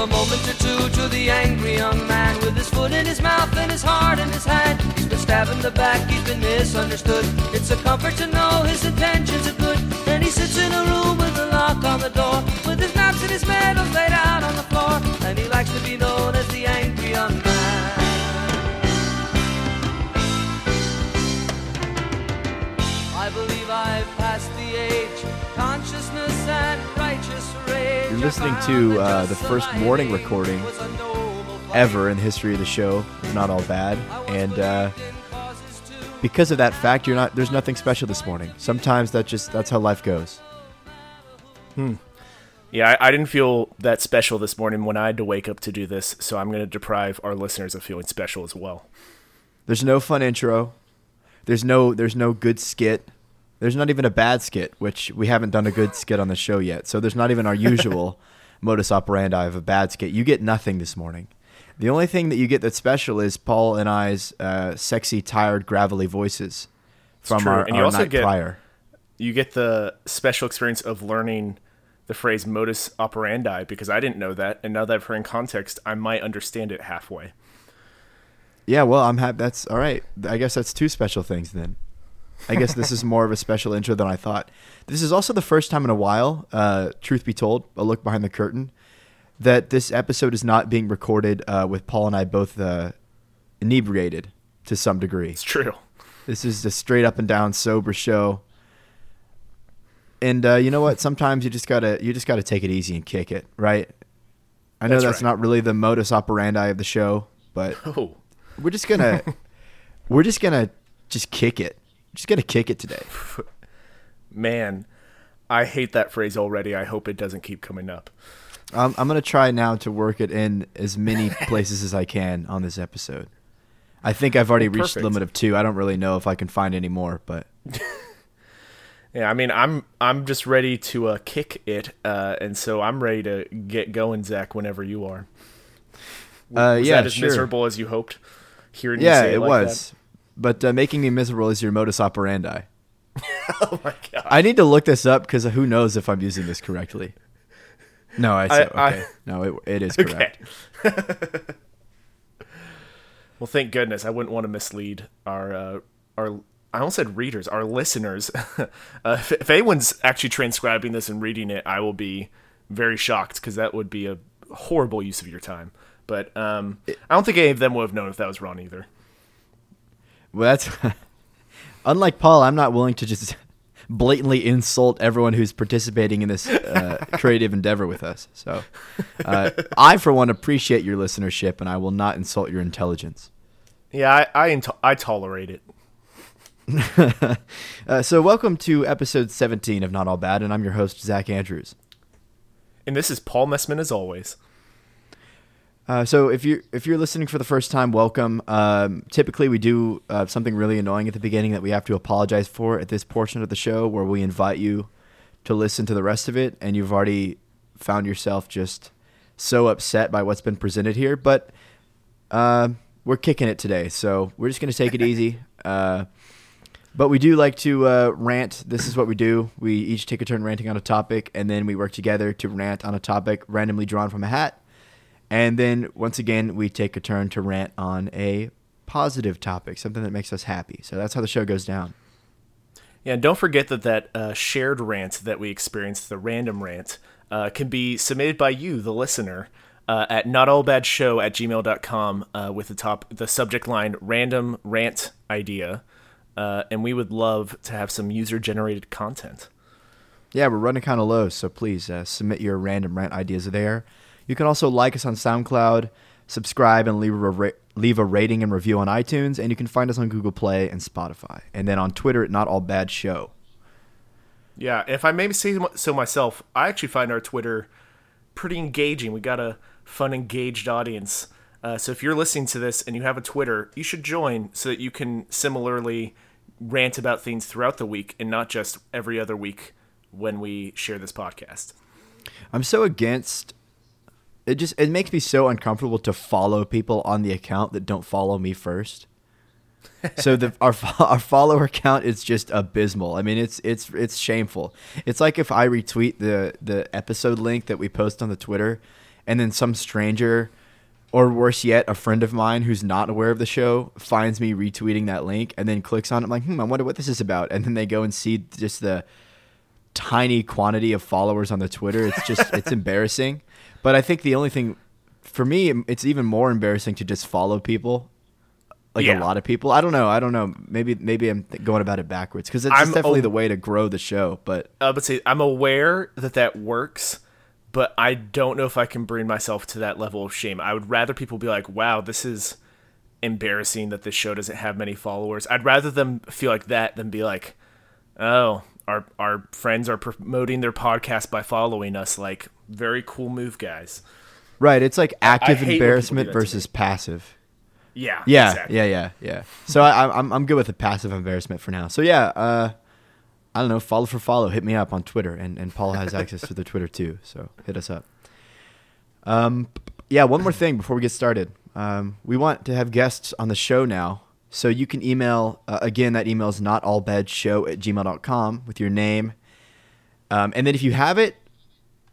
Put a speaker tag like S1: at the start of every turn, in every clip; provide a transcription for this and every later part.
S1: a moment or two to the angry young man with his foot in his mouth and his heart in his hand. He's been stabbed in the back, he's been misunderstood. It's a comfort to know his intentions are good. And he sits in a room with a lock on the door, with his maps and his medals laid out on the floor. And he likes to be known as the angry young man. I believe I've passed the age, consciousness and.
S2: You're listening to uh, the first morning recording ever in the history of the show. It's not all bad, and uh, because of that fact, you're not. There's nothing special this morning. Sometimes that just that's how life goes. Hmm.
S3: Yeah, I, I didn't feel that special this morning when I had to wake up to do this, so I'm going to deprive our listeners of feeling special as well.
S2: There's no fun intro. There's no there's no good skit. There's not even a bad skit, which we haven't done a good skit on the show yet. So there's not even our usual modus operandi of a bad skit. You get nothing this morning. The only thing that you get that's special is Paul and I's uh, sexy, tired, gravelly voices from our,
S3: And you
S2: our
S3: also
S2: night
S3: get-
S2: prior.
S3: You get the special experience of learning the phrase modus operandi because I didn't know that, and now that I've heard in context, I might understand it halfway.
S2: Yeah, well, I'm happy. That's all right. I guess that's two special things then. I guess this is more of a special intro than I thought. This is also the first time in a while, uh, truth be told, a look behind the curtain, that this episode is not being recorded uh, with Paul and I both uh, inebriated to some degree.
S3: It's true.
S2: This is a straight up and down sober show. And uh, you know what? Sometimes you just gotta you just gotta take it easy and kick it, right? I know
S3: That's
S2: that's
S3: right.
S2: not really the modus operandi of the show, but
S3: Oh,
S2: we're just gonna we're just gonna just kick it. Just gonna kick it today.
S3: man, I hate that phrase already. I hope it doesn't keep coming up.
S2: Um, I'm gonna try now to work it in as many places as I can on this episode. I think I've already
S3: Well,
S2: reached the limit of two. I don't really know if I can find any more, but
S3: Yeah, I mean, I'm I'm just ready to uh, kick it, uh, and so I'm ready to get going, Zach. Whenever you are.
S2: uh,
S3: Was
S2: yeah,
S3: that as
S2: sure.
S3: miserable as you hoped? Hearing
S2: Yeah,
S3: you say
S2: it
S3: like
S2: was. But uh, making me miserable is your modus operandi.
S3: Oh my god!
S2: I need to look this up because who knows if I'm using this correctly. No, I said
S3: I-
S2: okay. no, it, it is correct.
S3: Okay. well, thank goodness. I wouldn't want to mislead our uh, our. I almost said readers, our listeners. uh, if, if anyone's actually transcribing this and reading it, I will be very shocked because that would be a horrible use of your time. But um, I don't think any of them would have known if that was wrong either.
S2: Well, that's unlike Paul. I'm not willing to just blatantly insult everyone who's participating in this uh, creative endeavor with us. So, uh, I, for one, appreciate your listenership, and I will not insult your intelligence.
S3: Yeah, I I, into- I tolerate it.
S2: Uh, so, welcome to episode 17 of Not All Bad, and I'm your host Zach Andrews.
S3: And this is Paul Messman as always.
S2: Uh, so if you're if you're listening for the first time, welcome. Um, typically, we do uh, something really annoying at the beginning that we have to apologize for at this portion of the show, where we invite you to listen to the rest of it, and you've already found yourself just so upset by what's been presented here. But uh, we're kicking it today, so we're just gonna take it easy. Uh, but we do like to uh, rant. This is what we do. We each take a turn ranting on a topic, and then we work together to rant on a topic randomly drawn from a hat. And then once again, we take a turn to rant on a positive topic, something that makes us happy. So that's how the show goes down.
S3: Yeah, and don't forget that that uh, shared rant that we experienced, the random rant, uh, can be submitted by you, the listener, uh, at notallbadshow at gmail.com uh, with the top the subject line random rant idea. Uh, and we would love to have some user generated content.
S2: Yeah, we're running kind of low, so please uh, submit your random rant ideas there. You can also like us on SoundCloud, subscribe, and leave a, ra- leave a rating and review on iTunes. And you can find us on Google Play and Spotify. And then on Twitter at Not All Bad Show.
S3: Yeah, if I may say so myself, I actually find our Twitter pretty engaging. We got a fun, engaged audience. Uh, so if you're listening to this and you have a Twitter, you should join so that you can similarly rant about things throughout the week and not just every other week when we share this podcast.
S2: I'm so against it just it makes me so uncomfortable to follow people on the account that don't follow me first. so the our our follower count is just abysmal. I mean, it's it's it's shameful. It's like if I retweet the the episode link that we post on the Twitter, and then some stranger or worse yet, a friend of mine who's not aware of the show finds me retweeting that link and then clicks on it. I'm like, hmm, I wonder what this is about. And then they go and see just the tiny quantity of followers on the Twitter. It's just, it's embarrassing. But I think the only thing for me, it's even more embarrassing to just follow people. Like
S3: Yeah.
S2: a lot of people. I don't know. I don't know. Maybe maybe I'm th- going about it backwards because it's definitely
S3: a-
S2: the way to grow the show. But
S3: uh, but say I'm aware that that works, but I don't know if I can bring myself to that level of shame. I would rather people be like, "Wow, this is embarrassing that this show doesn't have many followers." I'd rather them feel like that than be like, "Oh, our our friends are promoting their podcast by following us." Like, very cool move, guys.
S2: right, it's like active
S3: hate when people
S2: embarrassment
S3: do that to me.
S2: versus passive.
S3: Yeah,
S2: Yeah,
S3: exactly.
S2: yeah, yeah, yeah. So I, I'm I'm good with the passive embarrassment for now. So yeah, uh, I don't know. Follow for follow. Hit me up on Twitter, and and Paul has access to the Twitter too. So hit us up. Um, yeah. One more thing before we get started. Um, we want to have guests on the show now. So you can email uh, again. That email is not allbadshow at gmail.com with your name, um, and then if you have it,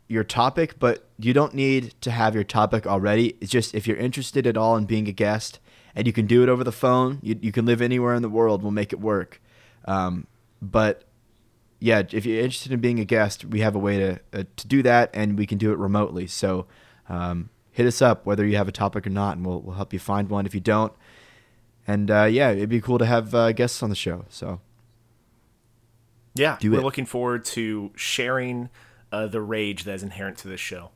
S2: your topic, but you don't need to have your topic already. It's just if you're interested at all in being a guest and you can do it over the phone, you, you can live anywhere in the world, we'll make it work. Um, but yeah, if you're interested in being a guest, we have a way to, uh, to do that and we can do it remotely. So um, hit us up whether you have a topic or not, and we'll, we'll help you find one if you don't. And uh, yeah, it'd be cool to have uh, guests on the show. So
S3: Yeah,
S2: Do
S3: we're
S2: it.
S3: looking forward to sharing uh, the rage that is inherent to this show.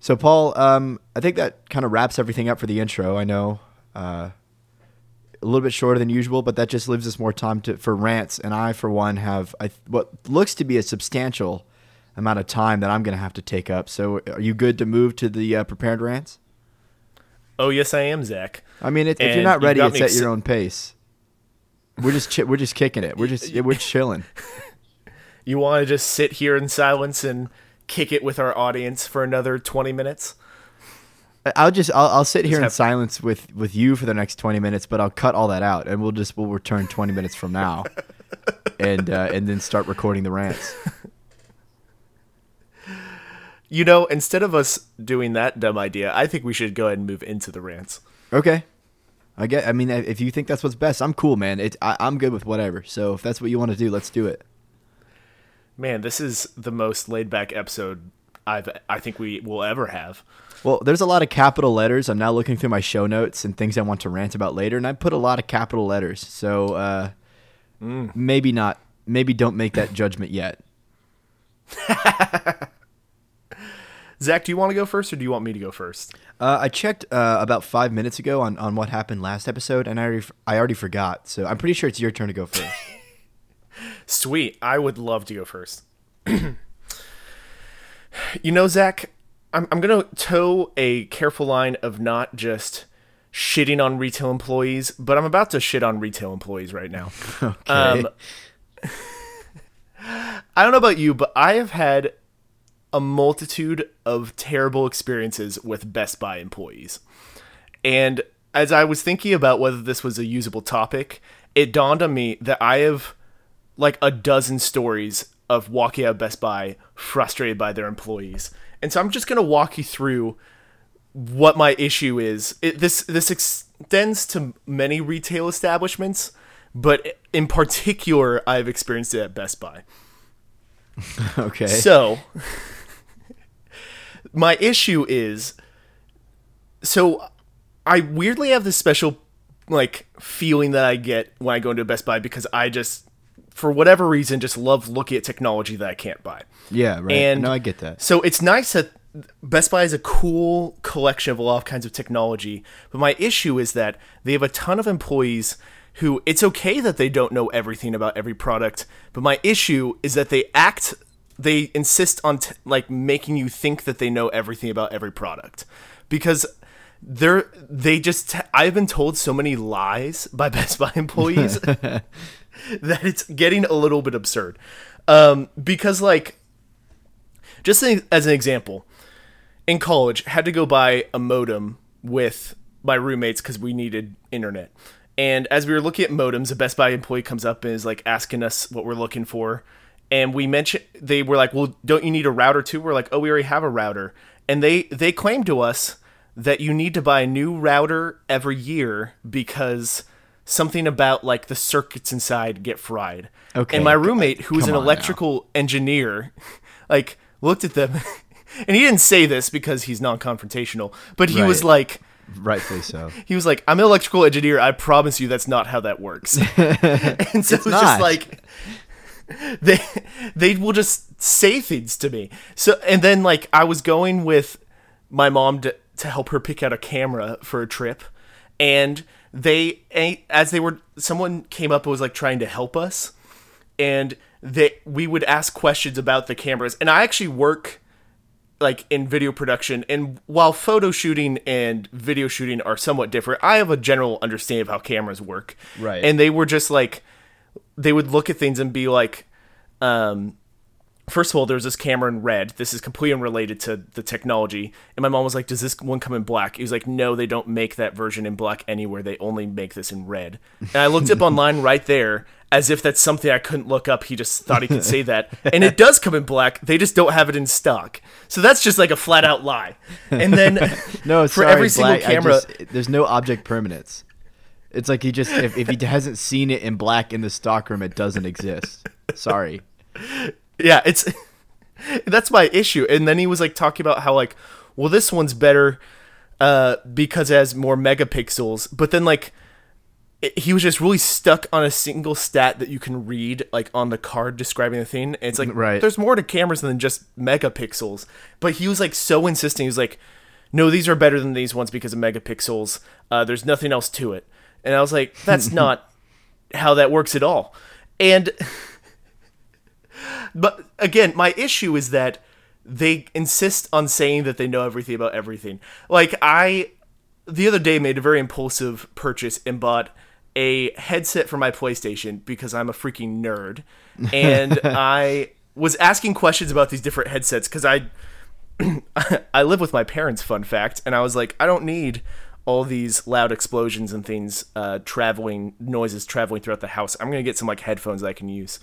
S2: So, Paul, um, I think that kind of wraps everything up for the intro. I know uh, a little bit shorter than usual, but that just leaves us more time to for rants. And I, for one, have I, what looks to be a substantial amount of time that I'm going to have to take up. So, are you good to move to the uh, prepared rants?
S3: Oh yes, I am, Zach.
S2: I mean, it, if you're not ready, it's at
S3: exci-
S2: your own pace. We're just chi- we're just kicking it. We're just we're chilling.
S3: You want to just sit here in silence and kick it with our audience for another twenty minutes?
S2: I'll just I'll, I'll sit here in silence with with you for the next 20 minutes, but I'll cut all that out, and we'll just we'll return 20 minutes from now, and uh, and then start recording the rants.
S3: You know, instead of us doing that dumb idea, I think we should go ahead and move into the rants.
S2: Okay. I get. I mean, if you think that's what's best, I'm cool, man. It, I, I'm good with whatever. So if that's what you want to do, let's do it.
S3: Man, this is the most laid back episode I've I think we will ever have.
S2: Well, there's a lot of capital letters. I'm now looking through my show notes and things I want to rant about later, and I put a lot of capital letters. So uh, maybe not. Maybe don't make that judgment yet.
S3: Zach, do you want to go first or do you want me to go first?
S2: Uh, I checked uh, about five minutes ago on, on what happened last episode, and I already, I already forgot. So I'm pretty sure it's your turn to go first.
S3: Sweet. I would love to go first. you know, Zach, I'm, I'm going to toe a careful line of not just shitting on retail employees, but I'm about to shit on retail employees right now.
S2: Okay.
S3: Um, I don't know about you, but I have had a multitude of terrible experiences with Best Buy employees. And as I was thinking about whether this was a usable topic, it dawned on me that I have like a dozen stories of walking out of Best Buy frustrated by their employees. And so I'm just going to walk you through what my issue is. It, this this extends to many retail establishments, but in particular, I've experienced it at Best Buy.
S2: okay.
S3: So, my issue is so I weirdly have this special like feeling that I get when I go into a Best Buy because I just for whatever reason just love looking at technology that I can't buy.
S2: yeah, right.
S3: and-
S2: no, I get that.
S3: So it's nice that Best Buy is a cool collection of a lot of kinds of technology, but my issue is that they have a ton of employees who it's okay that they don't know everything about every product, but my issue is that they act they insist on t- like making you think that they know everything about every product because they're they just I've been told so many lies by Best Buy employees that it's getting a little bit absurd. Um, because like just as an example, in college, had to go buy a modem with my roommates because we needed internet. And as we were looking at modems, a Best Buy employee comes up and is like asking us what we're looking for. and we mentioned they were like, "Well, don't you need a router too?" We're like, "Oh, we already have a router," and they they claim to us that you need to buy a new router every year because something about like the circuits inside get fried.
S2: Okay,
S3: And my roommate, who's
S2: come
S3: an
S2: on now.
S3: electrical engineer, like looked at them, and he didn't say this because he's non-confrontational, but he was like.
S2: Rightfully so.
S3: He was like, "I'm an electrical engineer. I promise you, that's not how that works." and so it's,
S2: not.
S3: just like they they will just say things to me. So and then like I was going with my mom to to help her pick out a camera for a trip, and they as they were someone came up and was like trying to help us, and they we would ask questions about the cameras, and I actually work like in video production and while photo shooting and video shooting are somewhat different i have a general understanding of how cameras work
S2: Right.
S3: and they were just like they would look at things and be like um first of all there's this camera in red. This is completely unrelated to the technology. And my mom was like does this one come in black? He was like no they don't make that version in black anywhere. They only make this in red. And i looked up online right there as if that's something i couldn't look up. He just thought he could say that. And it does come in black. They just don't have it in stock. So that's just like a flat out lie. And then
S2: No,
S3: for
S2: sorry,
S3: every single
S2: black,
S3: camera
S2: just- there's no object permanence. It's like he just if, if he hasn't seen it in black in the stockroom, it doesn't exist. Sorry.
S3: Yeah, it's that's my issue. And then he was like talking about how like, well, this one's better uh, because it has more megapixels. But then like, it, he was just really stuck on a single stat that you can read like on the card describing the thing. And it's like,
S2: Right.
S3: there's more to cameras than just megapixels. But he was like so insistent. He was like, no, these are better than these ones because of megapixels. Uh, there's nothing else to it. And I was like, that's not how that works at all. And but again, my issue is that they insist on saying that they know everything about everything. Like I the other day made a very impulsive purchase and bought a headset for my PlayStation because I'm a freaking nerd. And I was asking questions about these different headsets cuz I I live with my parents, fun fact, and I was like, I don't need all these loud explosions and things uh, traveling noises traveling throughout the house. I'm gonna get some like headphones that I can use.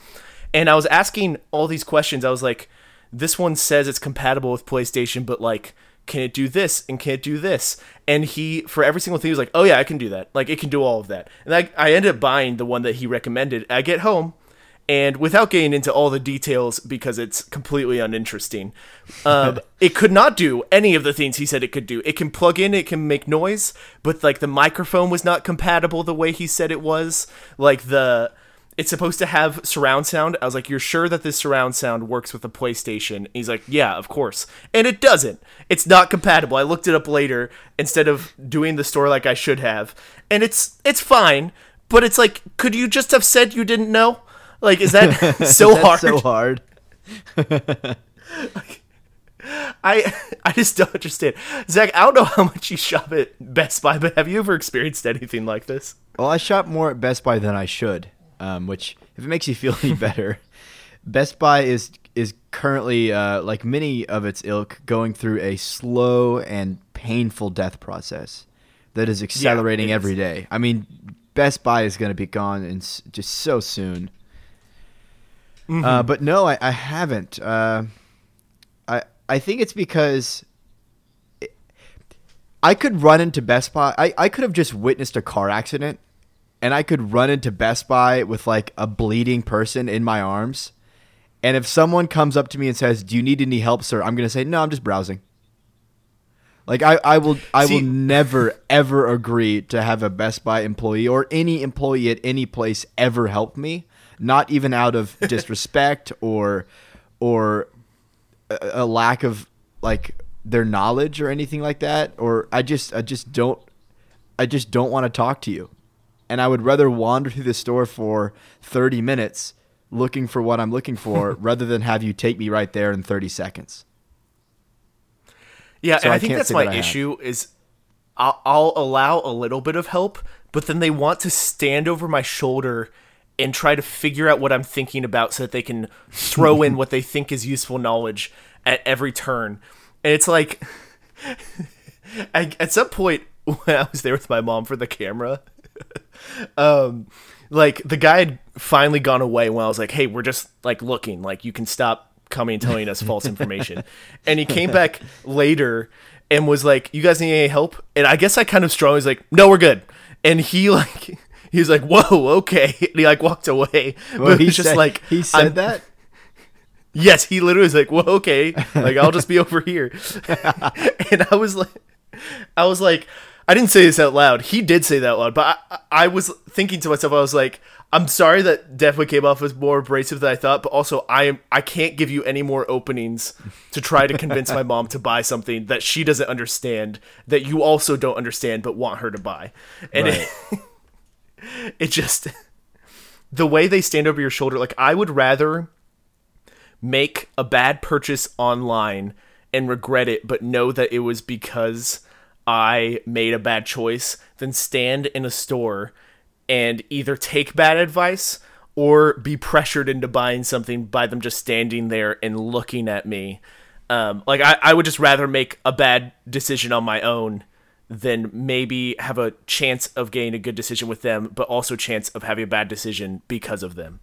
S3: And I was asking all these questions. I was like, this one says it's compatible with PlayStation, but like, can it do this and can it do this? And he, for every single thing, he was like, oh yeah, I can do that. Like, it can do all of that. And I, I ended up buying the one that he recommended. I get home, and without getting into all the details because it's completely uninteresting, um, it could not do any of the things he said it could do. It can plug in, it can make noise, but like the microphone was not compatible the way he said it was. Like the it's supposed to have surround sound. I was like, "You're sure that this surround sound works with the PlayStation?" And he's like, "Yeah, of course." And it doesn't. It's not compatible. I looked it up later instead of doing the store like I should have, and it's it's fine. But it's like, could you just have said you didn't know? Like, is that so
S2: That's
S3: hard?
S2: so hard.
S3: I I just don't understand. Zach, I don't know how much you shop at Best Buy, but have you ever experienced anything like this?
S2: Well, I shop more at Best Buy than I should, um, which, if it makes you feel any better, Best Buy is is currently, uh, like many of its ilk, going through a slow and painful death process that is accelerating
S3: is.
S2: every day. I mean, Best Buy is going to be gone in s- just so soon. Uh, but no, I, I haven't. Uh, I I think it's because I could run into Best Buy. I, I could have just witnessed a car accident and I could run into Best Buy with like a bleeding person in my arms. And if someone comes up to me and says, Do you need any help, sir? I'm gonna say, No, I'm just browsing. Like I, I will I
S3: See-
S2: will never ever agree to have a Best Buy employee or any employee at any place ever help me. Not even out of disrespect or or a, a lack of like their knowledge or anything like that or I just I just don't I just don't want to talk to you. And I would rather wander through the store for 30 minutes looking for what I'm looking for rather than have you take me right there in 30 seconds.
S3: Yeah,
S2: So
S3: and I,
S2: I
S3: think that's my
S2: that I have.
S3: issue is I'll, I'll allow a little bit of help, but then they want to stand over my shoulder and try to figure out what I'm thinking about so that they can throw in what they think is useful knowledge at every turn. And it's like I, at some point when I was there with my mom for the camera, um, like the guy had finally gone away when I was like, "Hey, we're just like looking. Like you can stop coming and telling us false information." And he came back later and was like, "You guys need any help?" And I guess I kind of strongly was like, "No, we're good." And he like he was like, "Whoa, okay," and he like walked away.
S2: Well,
S3: but
S2: he
S3: it was just
S2: said-
S3: like
S2: he said
S3: I'm-
S2: that.
S3: Yes, he literally was like, "Well, okay, like I'll just be over here," and I was like, I was like, I didn't say this out loud. He did say that out loud, but I, I was thinking to myself, I was like, I'm sorry that definitely came off as more abrasive than I thought, but also I am I can't give you any more openings to try to convince my mom to buy something that she doesn't understand, that you also don't understand, but want her to buy, and
S2: Right.
S3: it, it just the way they stand over your shoulder, like I would rather make a bad purchase online and regret it, but know that it was because I made a bad choice than stand in a store and either take bad advice or be pressured into buying something by them just standing there and looking at me. Um, like I, I would just rather make a bad decision on my own than maybe have a chance of getting a good decision with them, but also chance of having a bad decision because of them.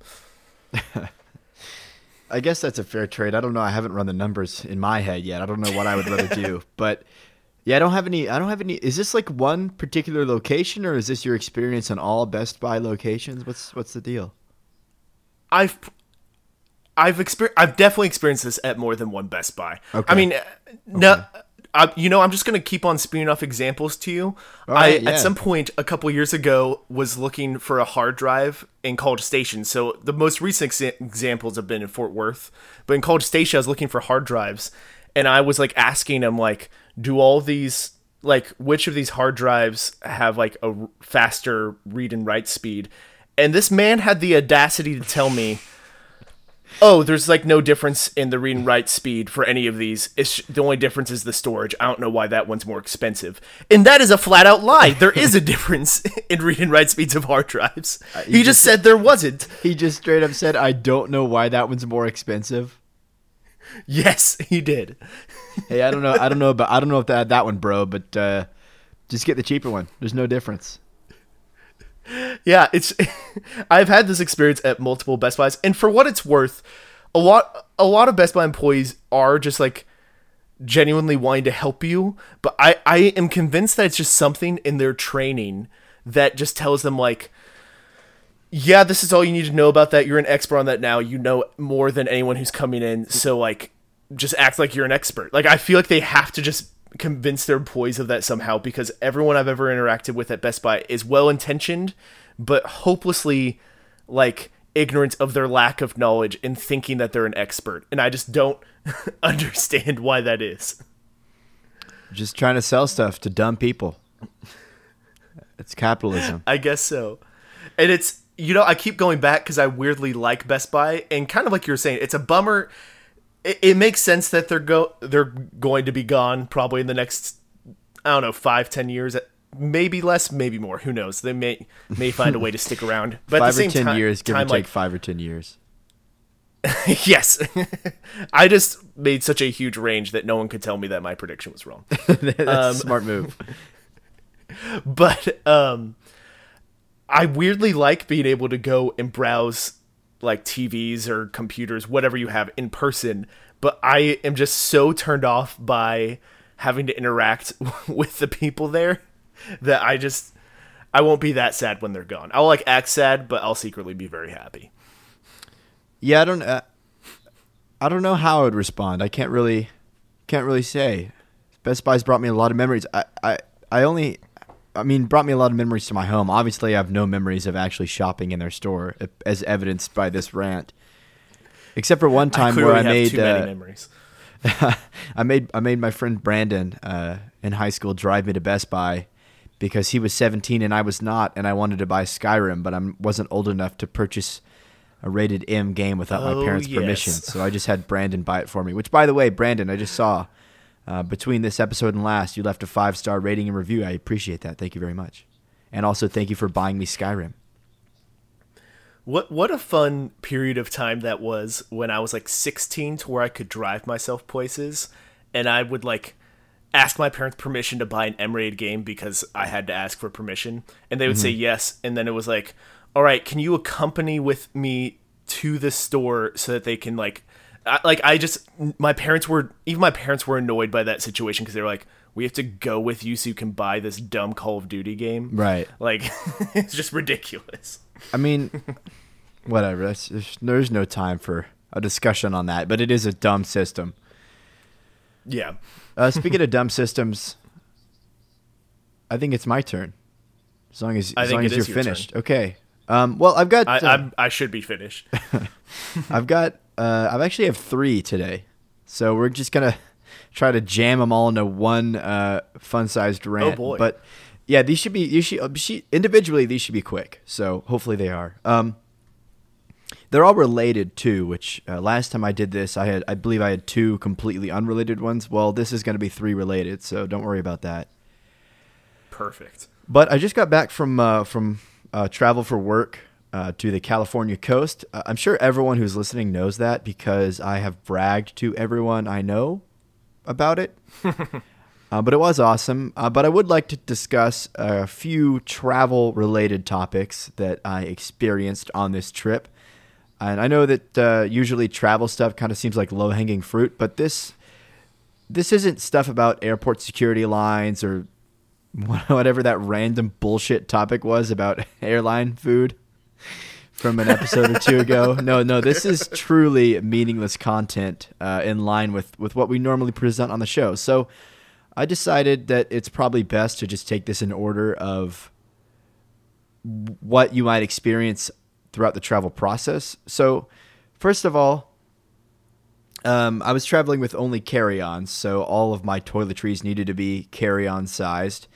S2: I guess that's a fair trade. I don't know. I haven't run the numbers in my head yet. I don't know what I would rather do, but yeah, I don't have any. I don't have any. Is this like one particular location, or is this your experience on all Best Buy locations? What's what's the deal?
S3: I've I've experienced I've definitely experienced this at more than one Best Buy.
S2: Okay.
S3: I mean, uh, no, I, you know, I'm just gonna keep on spewing off examples to you.
S2: Right,
S3: I
S2: yeah.
S3: at some point a couple years ago was looking for a hard drive in College Station. So the most recent exa- examples have been in Fort Worth, but in College Station I was looking for hard drives, and I was like asking them like, do all these like which of these hard drives have like a r- faster read and write speed? And this man had the audacity to tell me oh, there's like no difference in the read and write speed for any of these. It's the only difference is the storage. I don't know why that one's more expensive. And that is a flat out lie. There is a difference in read and write speeds of hard drives. Uh, he
S2: you
S3: just said there wasn't.
S2: He just straight up said, "I don't know why that one's more expensive."
S3: Yes, he did.
S2: Hey, I don't know. I don't know about. I don't know if that that one, bro. But uh, just get the cheaper one. There's no difference.
S3: Yeah, it's I've had this experience at multiple Best Buys and for what it's worth, a lot a lot of Best Buy employees are just like genuinely wanting to help you, but I I am convinced that it's just something in their training that just tells them like yeah, this is all you need to know about that. You're an expert on that now. You know more than anyone who's coming in. So like just act like you're an expert. Like I feel like they have to just convince their employees of that somehow because everyone I've ever interacted with at Best Buy is well intentioned but hopelessly like ignorant of their lack of knowledge and thinking that they're an expert. And I just don't understand why that is.
S2: Just trying to sell stuff to dumb people. It's capitalism.
S3: I guess so. And it's you know, I keep going back because I weirdly like Best Buy, and kind of like you were saying, it's a bummer. It, it makes sense that they're go they're going to be gone probably in the next I don't know five ten years, maybe less, maybe more. Who knows? They may may find a way to stick around. But
S2: five
S3: at the same
S2: or ten
S3: time,
S2: years, give
S3: time,
S2: or take
S3: like,
S2: five or ten years.
S3: yes, I just made such a huge range that no one could tell me that my prediction was wrong.
S2: That's
S3: Um,
S2: a smart move.
S3: but um I weirdly like being able to go and browse like TVs or computers, whatever you have in person, but I am just so turned off by having to interact with the people there that I just I won't be that sad when they're gone. I'll like act sad, but I'll secretly be very happy.
S2: Yeah, I don't. Uh, I don't know how I would respond. I can't really, can't really say. Best Buy's brought me a lot of memories. I, I, I only, I mean, brought me a lot of memories to my home. Obviously, I have no memories of actually shopping in their store, as evidenced by this rant. Except for one time
S3: Clearly
S2: where I made,
S3: too many
S2: uh,
S3: memories.
S2: I made, I made my friend Brandon uh, in high school drive me to Best Buy because he was 17 and I was not, and I wanted to buy Skyrim, but I wasn't old enough to purchase a rated M game without
S3: Oh,
S2: my parents'
S3: yes.
S2: permission. So I just had Brandon buy it for me. Which, by the way, Brandon, I just saw uh, between this episode and last, you left a five star rating and review. I appreciate that. Thank you very much. And also, thank you for buying me Skyrim.
S3: What what a fun period of time that was when I was like 16 to where I could drive myself places and I would like ask my parents permission to buy an M-rated game because I had to ask for permission and they would say yes and then it was like all right, can you accompany with me to the store so that they can like, I, like I just my parents were even my parents were annoyed by that situation because they were like, we have to go with you so you can buy this dumb Call of Duty game.
S2: Right.
S3: Like it's just ridiculous.
S2: I mean, whatever. That's, there's, there's no time for a discussion on that, but it is a dumb system.
S3: Yeah.
S2: Uh, speaking of dumb systems, I think it's my turn. As long as
S3: I
S2: as long as you're
S3: your
S2: finished. Okay. Um, well, I've got
S3: I,
S2: uh,
S3: I'm, I should be finished.
S2: I've got uh, I've actually have three today, so we're just gonna try to jam them all into one uh, fun-sized rant.
S3: boy.
S2: But yeah, these should be you should, uh, she, individually these should be quick. So hopefully they are. Um, they're all related too. Which uh, last time I did this, I had I believe I had two completely unrelated ones. Well, this is going to be three related, so don't worry about that.
S3: Perfect.
S2: But I just got back from uh, from uh, travel for work uh, to the California coast. Uh, I'm sure everyone who's listening knows that because I have bragged to everyone I know about it. uh, but it was awesome. Uh, but I would like to discuss a few travel related topics that I experienced on this trip. And I know that uh, usually travel stuff kind of seems like low hanging fruit, but this this isn't stuff about airport security lines or whatever that random bullshit topic was about airline food from an episode or two ago. No, no, this is truly meaningless content uh, in line with, with what we normally present on the show. So I decided that it's probably best to just take this in order of what you might experience throughout the travel process. So, first of all, um, I was traveling with only carry-ons, so all of my toiletries needed to be carry-on sized.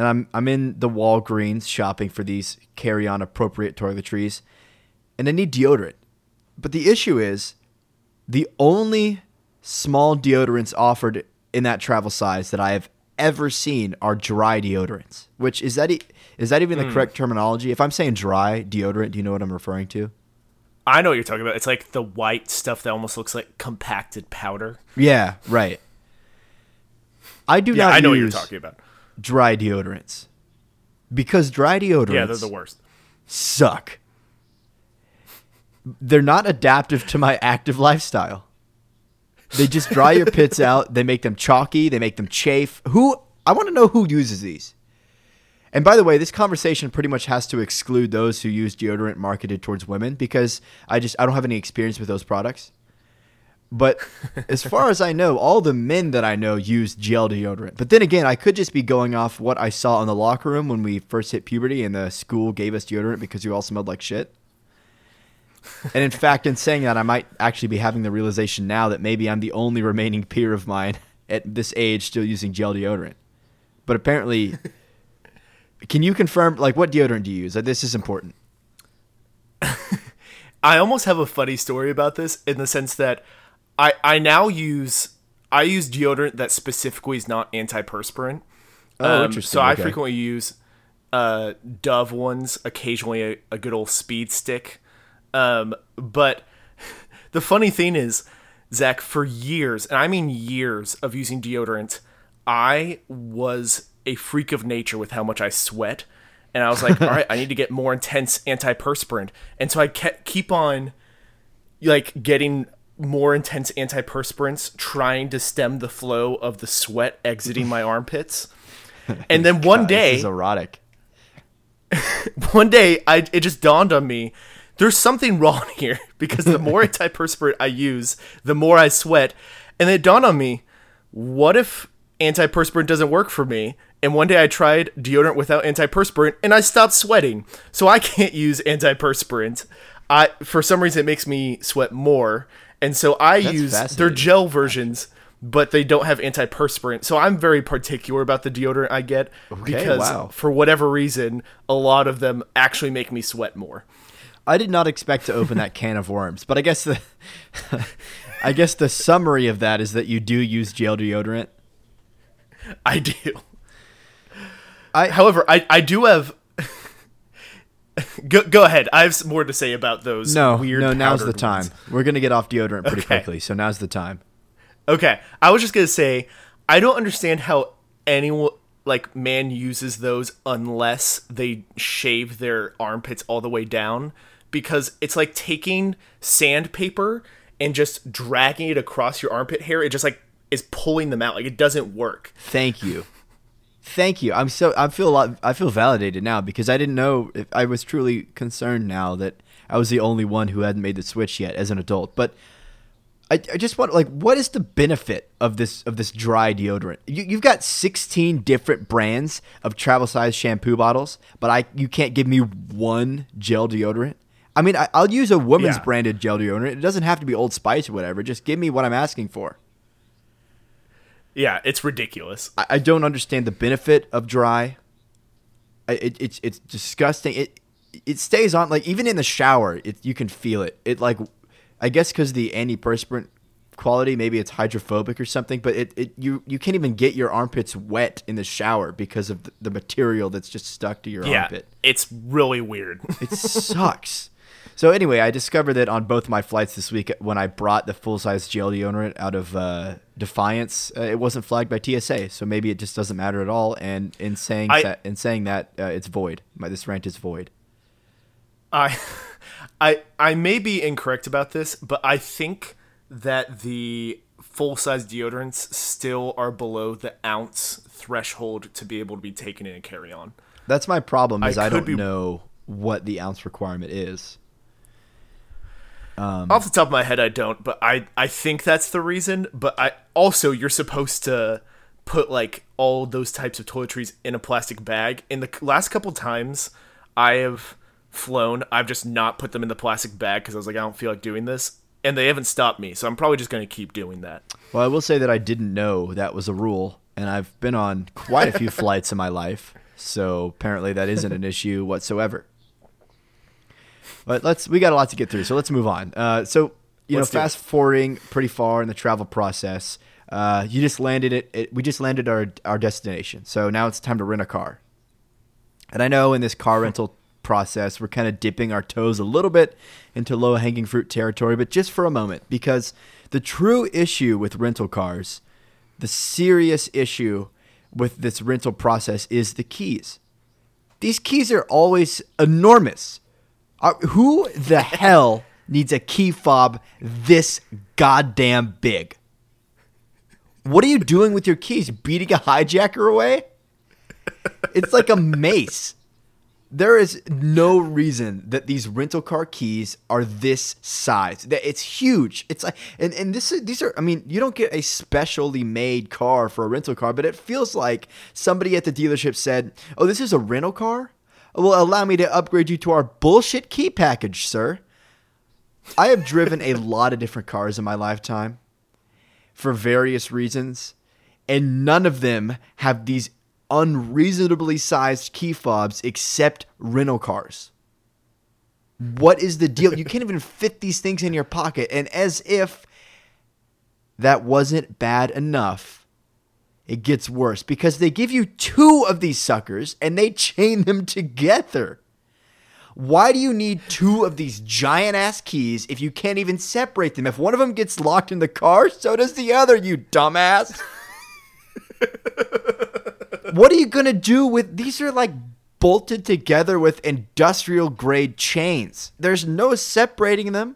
S2: And I'm I'm in the Walgreens shopping for these carry-on appropriate toiletries, and I need deodorant. But the issue is, the only small deodorants offered in that travel size that I have ever seen are dry deodorants. Which is that e- is that even the hmm. correct terminology? If I'm saying dry deodorant, do you know what I'm referring to?
S3: I know what you're talking about. It's like the white stuff that almost looks like compacted powder.
S2: Yeah, right. I do
S3: Yeah,
S2: not
S3: I know what you're talking about.
S2: Dry deodorants because dry deodorants
S3: Yeah, they're the worst.
S2: suck. They're not adaptive to my active lifestyle. They just dry your pits out. They make them chalky. They make them chafe. Who I want to know who uses these. And by the way, this conversation pretty much has to exclude those who use deodorant marketed towards women because I just I don't have any experience with those products. But as far as I know, all the men that I know use gel deodorant. But then again, I could just be going off what I saw in the locker room when we first hit puberty and the school gave us deodorant because you all smelled like shit. And in fact, in saying that, I might actually be having the realization now that maybe I'm the only remaining peer of mine at this age still using gel deodorant. But apparently, can you confirm, like, what deodorant do you use? This is important.
S3: I almost have a funny story about this in the sense that I I now use I use deodorant that specifically is not antiperspirant.
S2: Oh,
S3: Um,
S2: interesting.
S3: So I frequently use uh, Dove ones, occasionally a, a good old Speed Stick. Um, but the funny thing is, Zach, for years, and I mean years of using deodorant, I was a freak of nature with how much I sweat. And I was like, all right, I need to get more intense antiperspirant. And so I kept keep on like getting more intense antiperspirants, trying to stem the flow of the sweat exiting my armpits. And then one
S2: God,
S3: day,
S2: This is erotic.
S3: one day I it just dawned on me there's something wrong here because the more antiperspirant I use, the more I sweat. And it dawned on me, what if antiperspirant doesn't work for me? And one day I tried deodorant without antiperspirant and I stopped sweating. So I can't use antiperspirant. I for some reason it makes me sweat more. And so I
S2: That's
S3: use their gel versions, but they don't have antiperspirant. So I'm very particular about the deodorant I get because
S2: wow.
S3: for whatever reason, a lot of them actually make me sweat more.
S2: I did not expect to open that can of worms, but I guess the I guess the summary of that is that you do use gel deodorant.
S3: I do.
S2: I-
S3: however, I, I do have. Go, go ahead. I have some more to say about those.
S2: No,
S3: weird
S2: no, now's the time.
S3: ones.
S2: We're gonna get off deodorant pretty
S3: Okay.
S2: quickly, so now's the time.
S3: Okay, I was just gonna say I don't understand how anyone like man uses those unless they shave their armpits all the way down because it's like taking sandpaper and just dragging it across your armpit hair. It just like is pulling them out. Like it doesn't work.
S2: Thank you. Thank you. I'm so I feel a lot I feel validated now because I didn't know if I was truly concerned now that I was the only one who hadn't made the switch yet as an adult. But I, I just want like what is the benefit of this of this dry deodorant? You, you've got 16 different brands of travel size shampoo bottles, but I you can't give me one gel deodorant. I mean, I, will use a woman's
S3: Yeah.
S2: branded gel deodorant. It doesn't have to be Old Spice or whatever. Just give me what I'm asking for.
S3: Yeah, it's ridiculous.
S2: I, I don't understand the benefit of dry. I, it, it's it's disgusting. It it stays on like even in the shower. It you can feel it. It like I guess because the antiperspirant quality, maybe it's hydrophobic or something. But it, it you you can't even get your armpits wet in the shower because of the, the material that's just stuck to your
S3: Yeah,
S2: armpit.
S3: it's really weird.
S2: It sucks. So anyway, I discovered that on both my flights this week when I brought the full size gel deodorant out of uh, Defiance, uh, it wasn't flagged by TSA. So maybe it just doesn't matter at all. And in saying
S3: I-
S2: that, in saying that, uh, it's void. My this rant is void.
S3: I, I, I may be incorrect about this, but I think that the full size deodorants still are below the ounce threshold to be able to be taken in a carry on.
S2: That's my problem. Is
S3: I
S2: I, don't
S3: be-
S2: know what the ounce requirement is.
S3: Um, Off the top of my head, I don't, but I, I think that's the reason. But I also you're supposed to put like all those types of toiletries in a plastic bag. In the last couple times I have flown, I've just not put them in the plastic bag because I was like, I don't feel like doing this, and they haven't stopped me. So I'm probably just gonna keep doing that.
S2: Well, I will say that I didn't know that was a rule, and I've been on quite a few flights in my life, so apparently that isn't an issue whatsoever. But let's we got a lot to get through, so let's move on. Uh, so you
S3: Let's
S2: know,
S3: it.
S2: fast forwarding pretty far in the travel process, uh, you just landed it, it. We just landed our our destination, so now it's time to rent a car. And I know in this car rental process, we're kind of dipping our toes a little bit into low hanging fruit territory, but just for a moment, because the true issue with rental cars, the serious issue with this rental process is the keys. These keys are always enormous. Uh, who the hell needs a key fob this goddamn big? What are you doing with your keys? Beating a hijacker away? It's like a mace. There is no reason that these rental car keys are this size. That It's huge. It's like, and, and this is, these are, I mean, you don't get a specially made car for a rental car, but it feels like somebody at the dealership said, Oh, this is a rental car? Well, allow me to upgrade you to our bullshit key package, sir. I have driven a lot of different cars in my lifetime for various reasons, and none of them have these unreasonably sized key fobs except rental cars. What is the deal? You can't even fit these things in your pocket, and as if that wasn't bad enough, it gets worse because they give you two of these suckers and they chain them together. Why do you need two of these giant ass keys if you can't even separate them? If one of them gets locked in the car, so does the other, you dumbass. what are you going to do with these are like bolted together with industrial grade chains. There's no separating them.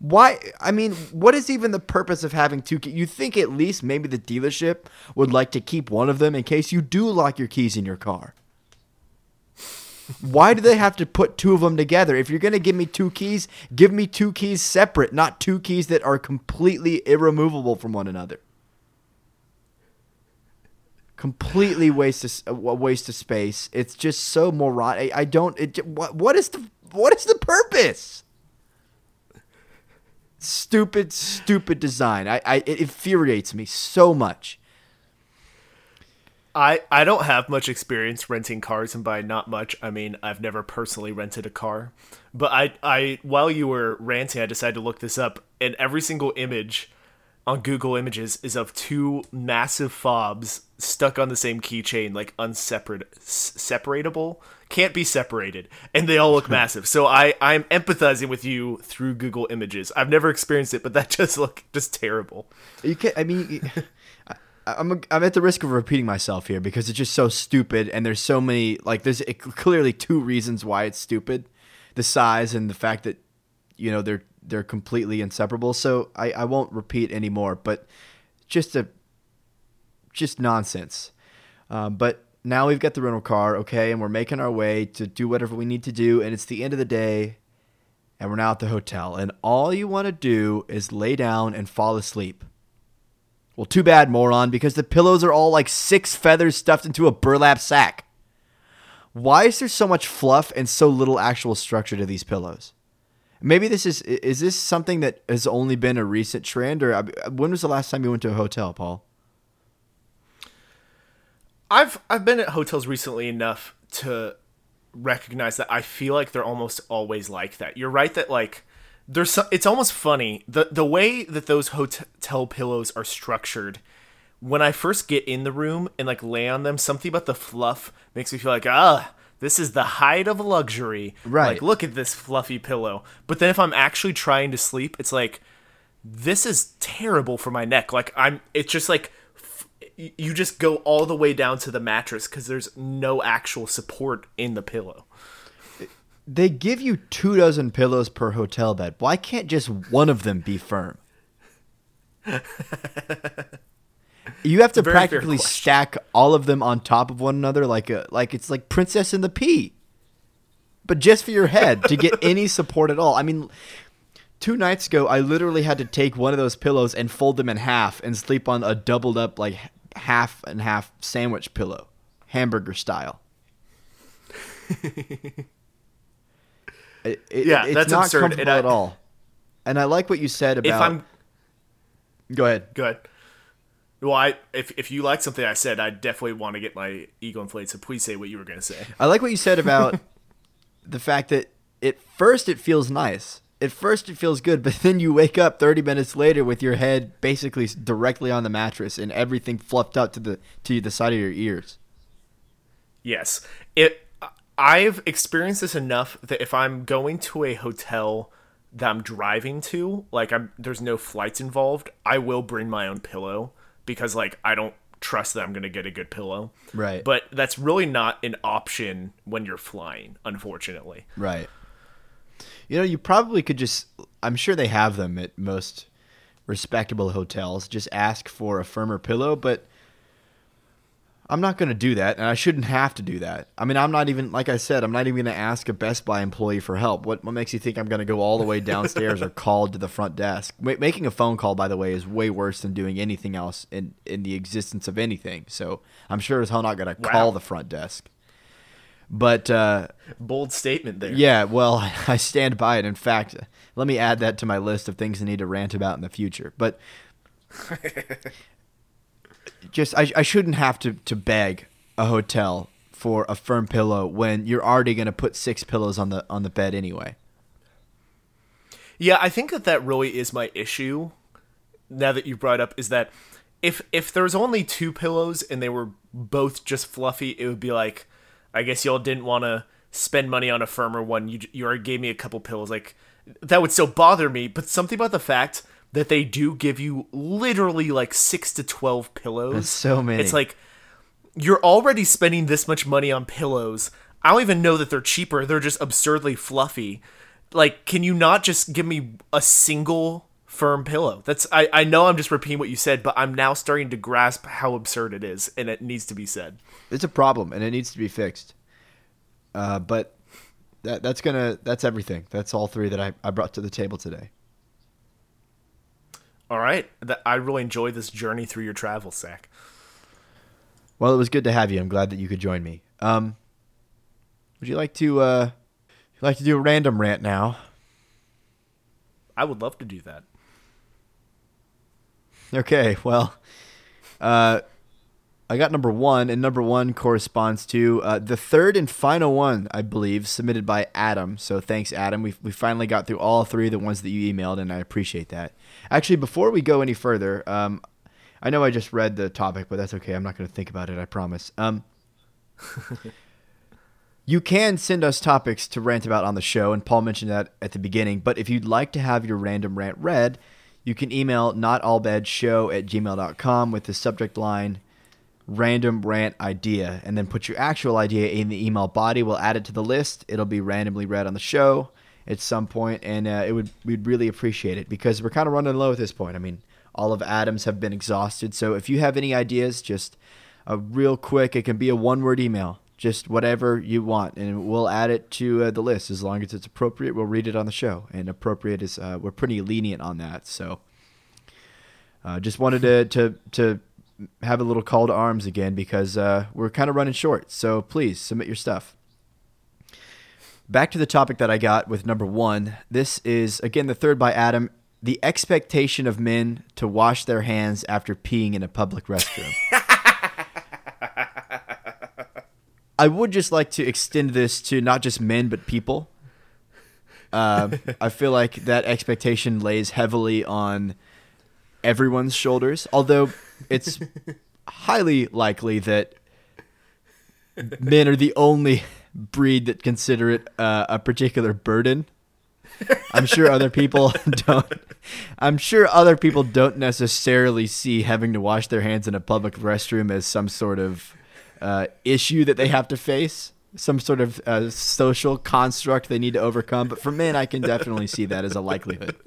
S2: Why? I mean, what is even the purpose of having two keys? You think at least maybe the dealership would like to keep one of them in case you do lock your keys in your car. Why do they have to put two of them together? If you're going to give me two keys, give me two keys separate, not two keys that are completely irremovable from one another. Completely waste of, waste of space. It's just so moronic. I, don't. It, what, what is the what is the purpose? Stupid, stupid design. I, I it infuriates me so much.
S3: I, I don't have much experience renting cars, and by not much, I mean I've never personally rented a car. But I, I while you were ranting, I decided to look this up, and every single image on Google Images is of two massive fobs stuck on the same keychain, like unseparate, separatable, can't be separated, and they all look massive. So I, I'm empathizing with you through Google Images. I've never experienced it, but that just look just terrible.
S2: You can't. I mean, I'm I'm at the risk of repeating myself here because it's just so stupid, and there's so many like there's clearly two reasons why it's stupid, the size and the fact that you know they're they're completely inseparable. So I I won't repeat anymore, but just a just nonsense. Um, but now we've got the rental car, okay, and we're making our way to do whatever we need to do, and it's the end of the day, and we're now at the hotel, and all you want to do is lay down and fall asleep. Well, too bad, moron, because the pillows are all like six feathers stuffed into a burlap sack. Why is there so much fluff and so little actual structure to these pillows? Maybe this is is this something that has only been a recent trend, or uh, when was the last time you went to a hotel, Paul?
S3: I've I've been at hotels recently enough to recognize that I feel like they're almost always like that. You're right that like there's some, it's almost funny the the way that those hotel pillows are structured. When I first get in the room and like lay on them, something about the fluff makes me feel like ah, this is the height of luxury.
S2: Right.
S3: Like look at this fluffy pillow. But then if I'm actually trying to sleep, it's like this is terrible for my neck. Like I'm it's just like you just go all the way down to the mattress because there's no actual support in the pillow.
S2: They give you two dozen pillows per hotel bed. Why can't just one of them be firm? you have to practically stack all of them on top of one another like a like it's like Princess and the Pea. But just for your head to get any support at all. I mean, two nights ago I literally had to take one of those pillows and fold them in half and sleep on a doubled up like half and half sandwich pillow, hamburger style. it, it,
S3: yeah,
S2: it's
S3: that's
S2: not
S3: absurd.
S2: comfortable
S3: I,
S2: at all. And I like what you said about.
S3: If I'm,
S2: go ahead.
S3: Good. Well, I if if you like something I said, I definitely want to get my ego inflated. So please say what you were going to say.
S2: I like what you said about the fact that at first it feels nice at first it feels good, but then you wake up 30 minutes later with your head basically directly on the mattress and everything fluffed up to the to the side of your ears.
S3: Yes. It I've experienced this enough that if I'm going to a hotel that I'm driving to, like I'm there's no flights involved, I will bring my own pillow because like I don't trust that I'm going to get a good pillow.
S2: Right.
S3: But that's really not an option when you're flying, unfortunately.
S2: Right. You know, you probably could just. I'm sure they have them at most respectable hotels. Just ask for a firmer pillow, but I'm not going to do that, and I shouldn't have to do that. I mean, I'm not even like I said, I'm not even going to ask a Best Buy employee for help. What what makes you think I'm going to go all the way downstairs or call to the front desk? Ma- making a phone call, by the way, is way worse than doing anything else in in the existence of anything. So I'm sure as hell not going to wow. call the front desk. But uh,
S3: bold statement there.
S2: Yeah, well, I stand by it. In fact, let me add that to my list of things I need to rant about in the future. But just I, I shouldn't have to, to beg a hotel for a firm pillow when you're already going to put six pillows on the on the bed anyway.
S3: Yeah, I think that that really is my issue. Now that you brought up, is that if if there was only two pillows and they were both just fluffy, it would be like I guess y'all didn't want to spend money on a firmer one. You you already gave me a couple pills. Like that would still bother me, but something about the fact that they do give you literally like six to twelve pillows.
S2: That's so many.
S3: It's like you're already spending this much money on pillows. I don't even know that they're cheaper. They're just absurdly fluffy. Like, can you not just give me a single firm pillow? That's I, I know I'm just repeating what you said, but I'm now starting to grasp how absurd it is, and it needs to be said
S2: it's a problem and it needs to be fixed. Uh, but that that's gonna that's everything. That's all three that I, I brought to the table today.
S3: All right, that I really enjoyed this journey through your travel, Zach.
S2: Well, it was good to have you. I'm glad that you could join me. Um, would you like to uh, like to do a random rant now?
S3: I would love to do that.
S2: Okay, well, uh, I got number one, and number one corresponds to uh, the third and final one, I believe, submitted by Adam. So thanks, Adam. We we finally got through all three of the ones that you emailed, and I appreciate that. Actually, before we go any further, um, I know I just read the topic, but that's okay. I'm not going to think about it. I promise. Um, you can send us topics to rant about on the show, and Paul mentioned that at the beginning. But if you'd like to have your random rant read, you can email notallbadshow at gmail.com with the subject line random rant idea and then put your actual idea in the email body. We'll add it to the list. It'll be randomly read on the show at some point, and uh, it would we'd really appreciate it because we're kind of running low at this point. I mean, all of Adams have been exhausted. So if you have any ideas, just a real quick, it can be a one word email, just whatever you want, and we'll add it to uh, the list as long as it's appropriate. We'll read it on the show, and appropriate is uh, we're pretty lenient on that. So. Uh, just wanted to, to to have a little call to arms again because uh, we're kind of running short. So please submit your stuff. Back to the topic that I got with number one. This is, again, the third by Adam the expectation of men to wash their hands after peeing in a public restroom. I would just like to extend this to not just men, but people. Uh, I feel like that expectation lays heavily on everyone's shoulders, although it's highly likely that men are the only breed that consider it uh, a particular burden. I'm sure other people don't. I'm sure other people don't necessarily see having to wash their hands in a public restroom as some sort of uh, issue that they have to face, some sort of uh, social construct they need to overcome. But for men, I can definitely see that as a likelihood.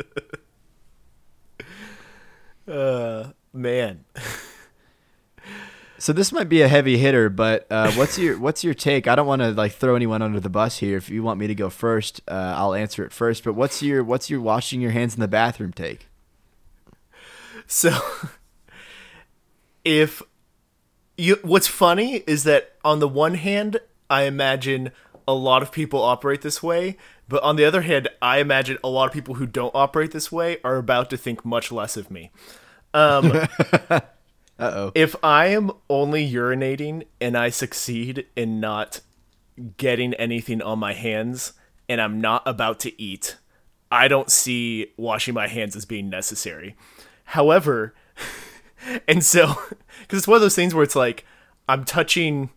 S3: Uh, man.
S2: So this might be a heavy hitter, but uh, what's your what's your take? I don't want to like throw anyone under the bus here. If you want me to go first, uh, I'll answer it first. But what's your what's your washing your hands in the bathroom take?
S3: So, if you, what's funny is that on the one hand, I imagine a lot of people operate this way, but on the other hand, I imagine a lot of people who don't operate this way are about to think much less of me. Um,
S2: Uh-oh.
S3: If I am only urinating and I succeed in not getting anything on my hands and I'm not about to eat, I don't see washing my hands as being necessary. However, and so, because it's one of those things where it's like I'm touching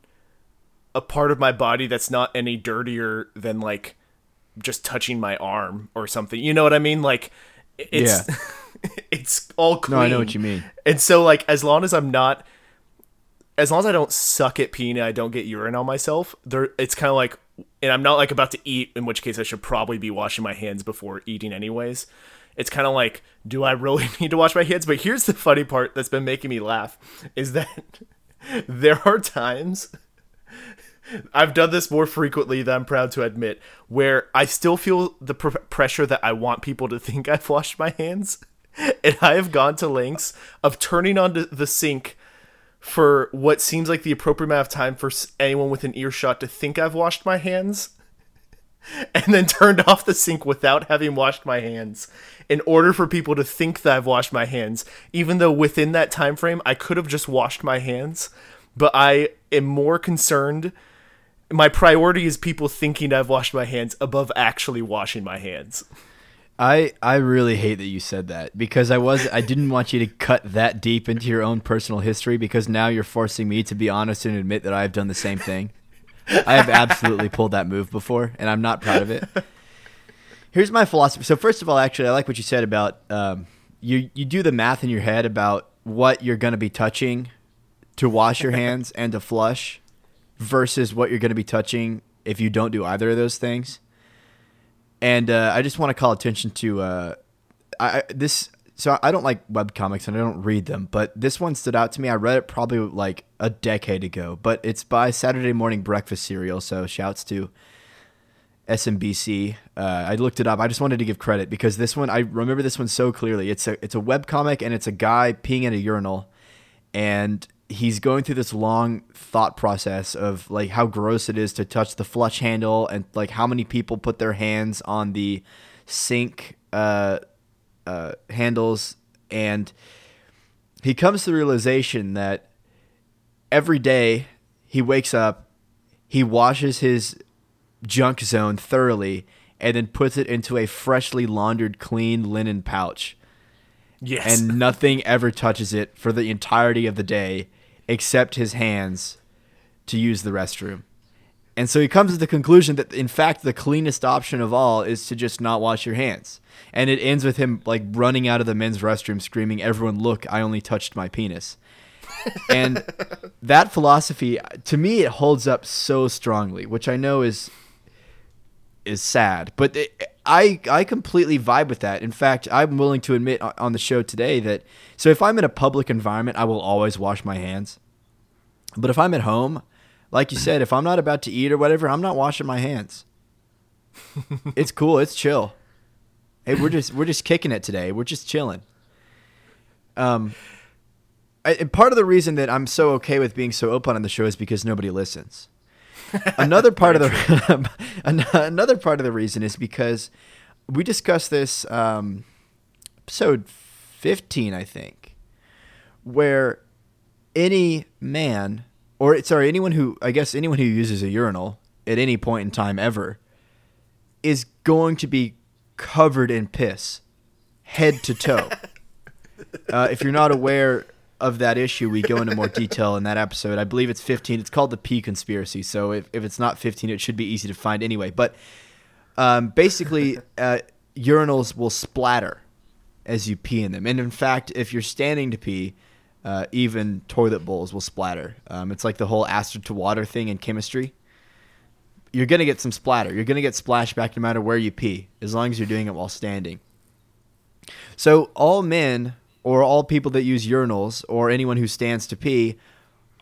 S3: a part of my body that's not any dirtier than like just touching my arm or something. You know what I mean? Like, it's. Yeah. it's all clean.
S2: No, I know what you mean.
S3: And so, like, as long as I'm not, as long as I don't suck at peeing and I don't get urine on myself, there, it's kind of like, and I'm not like about to eat, in which case I should probably be washing my hands before eating, anyways. It's kind of like, do I really need to wash my hands? But here's the funny part that's been making me laugh is that there are times I've done this more frequently than I'm proud to admit, where I still feel the pr- pressure that I want people to think I've washed my hands and I have gone to lengths of turning on the sink for what seems like the appropriate amount of time for anyone with an earshot to think I've washed my hands and then turned off the sink without having washed my hands in order for people to think that I've washed my hands even though within that time frame I could have just washed my hands but I am more concerned my priority is people thinking I've washed my hands above actually washing my hands.
S2: I I really hate that you said that because I was I didn't want you to cut that deep into your own personal history because now you're forcing me to be honest and admit that I've done the same thing. I have absolutely pulled that move before and I'm not proud of it. Here's my philosophy. So first of all, actually, I like what you said about um, you you do the math in your head about what you're going to be touching to wash your hands and to flush versus what you're going to be touching if you don't do either of those things and uh, I just want to call attention to uh, I, this. So I don't like web comics and I don't read them, but this one stood out to me. I read it probably like a decade ago, but it's by Saturday Morning Breakfast Cereal. So shouts to SMBC. Uh, I looked it up. I just wanted to give credit because this one I remember this one so clearly. It's a it's a web comic and it's a guy peeing at a urinal, and he's going through this long thought process of like how gross it is to touch the flush handle and like how many people put their hands on the sink uh, uh, handles and he comes to the realization that every day he wakes up he washes his junk zone thoroughly and then puts it into a freshly laundered clean linen pouch
S3: Yes.
S2: And nothing ever touches it for the entirety of the day except his hands to use the restroom. And so he comes to the conclusion that, in fact, the cleanest option of all is to just not wash your hands. And it ends with him like running out of the men's restroom screaming, Everyone, look, I only touched my penis. and that philosophy, to me, it holds up so strongly, which I know is is sad. But it, I I completely vibe with that. In fact, I'm willing to admit on the show today that so if I'm in a public environment, I will always wash my hands. But if I'm at home, like you said, if I'm not about to eat or whatever, I'm not washing my hands. it's cool. It's chill. Hey, we're just we're just kicking it today. We're just chilling. Um, I, part of the reason that I'm so okay with being so open on the show is because nobody listens. another part of the another part of the reason is because we discussed this um, episode 15, I think, where any man or sorry, anyone who I guess anyone who uses a urinal at any point in time ever is going to be covered in piss, head to toe. uh, if you're not aware of that issue, we go into more detail in that episode. I believe it's 15. It's called the Pee Conspiracy. So if, if it's not 15, it should be easy to find anyway. But um, basically, uh, urinals will splatter as you pee in them. And in fact, if you're standing to pee, uh, even toilet bowls will splatter. Um, it's like the whole acid to water thing in chemistry. You're to get some splatter. You're to get splashback no matter where you pee, as long as you're doing it while standing. So, all men or all people that use urinals or anyone who stands to pee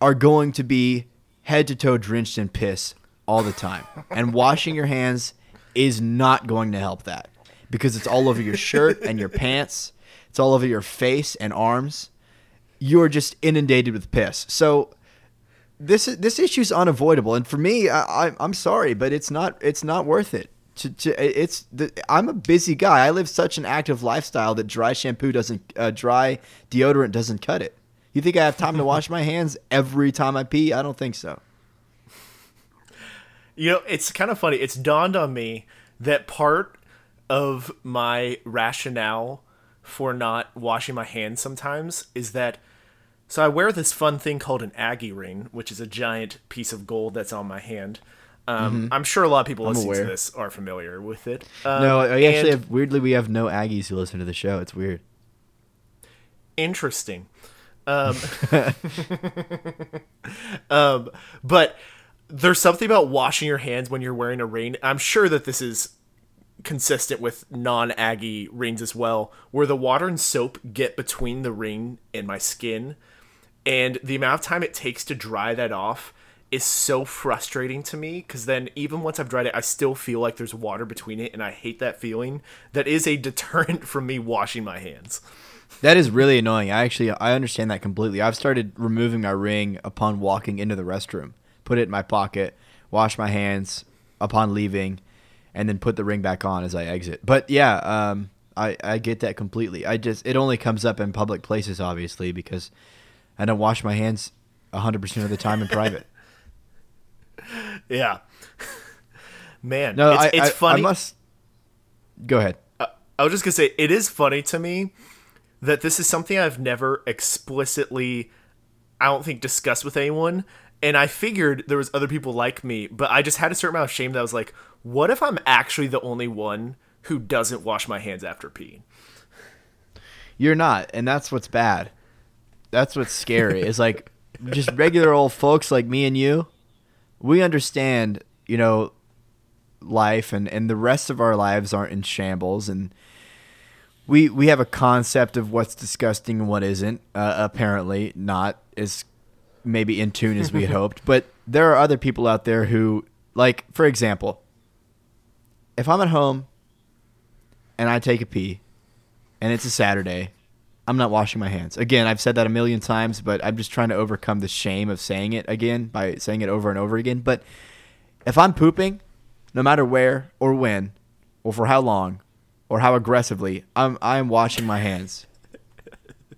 S2: are going to be head to toe drenched in piss all the time. and washing your hands is not going to help that because it's all over your shirt and your pants, it's all over your face and arms you're just inundated with piss. So this this issue is unavoidable, and for me, I, I, I'm sorry, but it's not it's not worth it. To, to it's the, I'm a busy guy. I live such an active lifestyle that dry shampoo doesn't uh, dry deodorant doesn't cut it. You think I have time to wash my hands every time I pee? I don't think so.
S3: You know, it's kind of funny. It's dawned on me that part of my rationale for not washing my hands sometimes is that so I wear this fun thing called an Aggie ring, which is a giant piece of gold that's on my hand. Um, mm-hmm. I'm sure a lot of people I'm listening aware. to this are familiar with it.
S2: Um, no, we actually have weirdly we have no Aggies who listen to the show. It's weird.
S3: Interesting. Um, um, but there's something about washing your hands when you're wearing a ring. I'm sure that this is consistent with non Aggie rings as well, where the water and soap get between the ring and my skin and the amount of time it takes to dry that off is so frustrating to me because then even once I've dried it, I still feel like there's water between it, and I hate that feeling. That is a deterrent from me washing my hands.
S2: That is really annoying. I actually I understand that completely. I've started removing my ring upon walking into the restroom, put it in my pocket, wash my hands upon leaving, and then put the ring back on as I exit. But yeah, um, I I get that completely. I just it only comes up in public places, obviously, because I don't wash my hands 100% of the time in private.
S3: Yeah. Man,
S2: no,
S3: it's,
S2: I,
S3: it's
S2: I,
S3: funny.
S2: I must go ahead.
S3: I, I was just gonna say it is funny to me that this is something I've never explicitly, I don't think, discussed with anyone. And I figured there was other people like me, but I just had a certain amount of shame that I was like, what if I'm actually the only one who doesn't wash my hands after peeing?
S2: You're not, and that's what's bad. That's what's scary. is like just regular old folks like me and you. We understand, you know, life and and the rest of our lives aren't in shambles and we we have a concept of what's disgusting and what isn't. Uh, apparently, not as maybe in tune as we had hoped. But there are other people out there who, like, for example, if I'm at home and I take a pee, and it's a Saturday, I'm not washing my hands. Again, I've said that a million times, but I'm just trying to overcome the shame of saying it again by saying it over and over again. But if I'm pooping, no matter where or when, or for how long, or how aggressively, I'm I'm washing my hands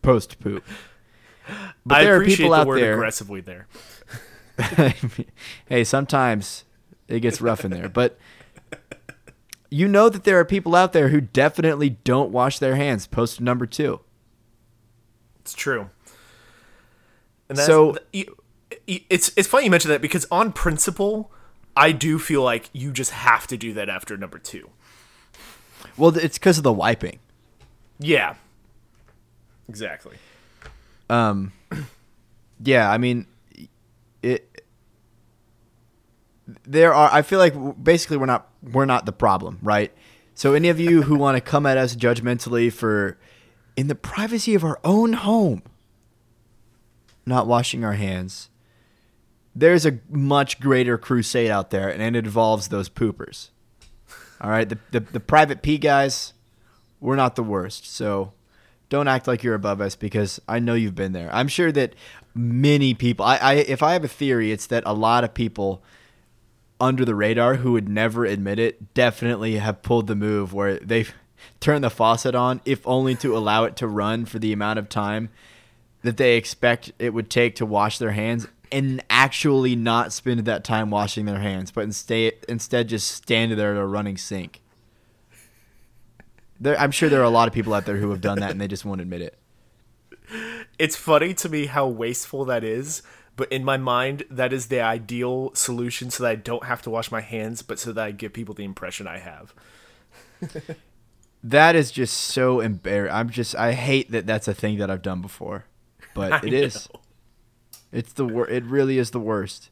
S2: post poop.
S3: But I there are people the out there, aggressively there.
S2: hey, sometimes it gets rough in there, but you know that there are people out there who definitely don't wash their hands post number two.
S3: It's true. And that's, so it's it's funny you mention that because on principle, I do feel like you just have to do that after number two.
S2: Well, it's because of the wiping.
S3: Yeah. Exactly.
S2: Um, yeah, I mean, it. There are. I feel like basically we're not we're not the problem, right? So any of you who want to come at us judgmentally for, in the privacy of our own home, not washing our hands, there's a much greater crusade out there, and it involves those poopers. All right, the the, the private P guys, we're not the worst. So don't act like you're above us because I know you've been there. I'm sure that many people. I, I if I have a theory, it's that a lot of people under the radar who would never admit it definitely have pulled the move where they've turned the faucet on, if only to allow it to run for the amount of time that they expect it would take to wash their hands and actually not spend that time washing their hands, but instead instead just stand there at a running sink. There, I'm sure there are a lot of people out there who have done that and they just won't admit it.
S3: It's funny to me how wasteful that is, but in my mind, that is the ideal solution so that I don't have to wash my hands, but so that I give people the impression I have.
S2: that is just so embarrassing. I'm just, I hate that that's a thing that I've done before, but it know. is. It's the wor- It really is the worst.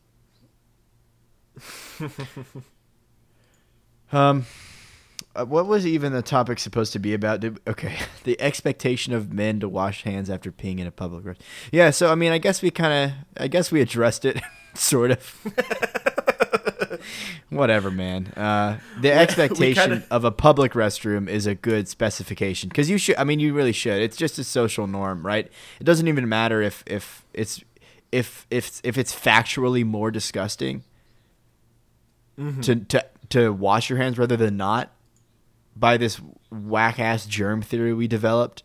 S2: um, uh, what was even the topic supposed to be about? Did, okay, the expectation of men to wash hands after peeing in a public restroom. Yeah, so I mean, I guess we kind of, I guess we addressed it, sort of. Whatever, man. Uh, the expectation kinda... of a public restroom is a good specification because you should. I mean, you really should. It's just a social norm, right? It doesn't even matter if if it's if if if it's factually more disgusting mm-hmm. to to to wash your hands rather than not by this whack ass germ theory we developed,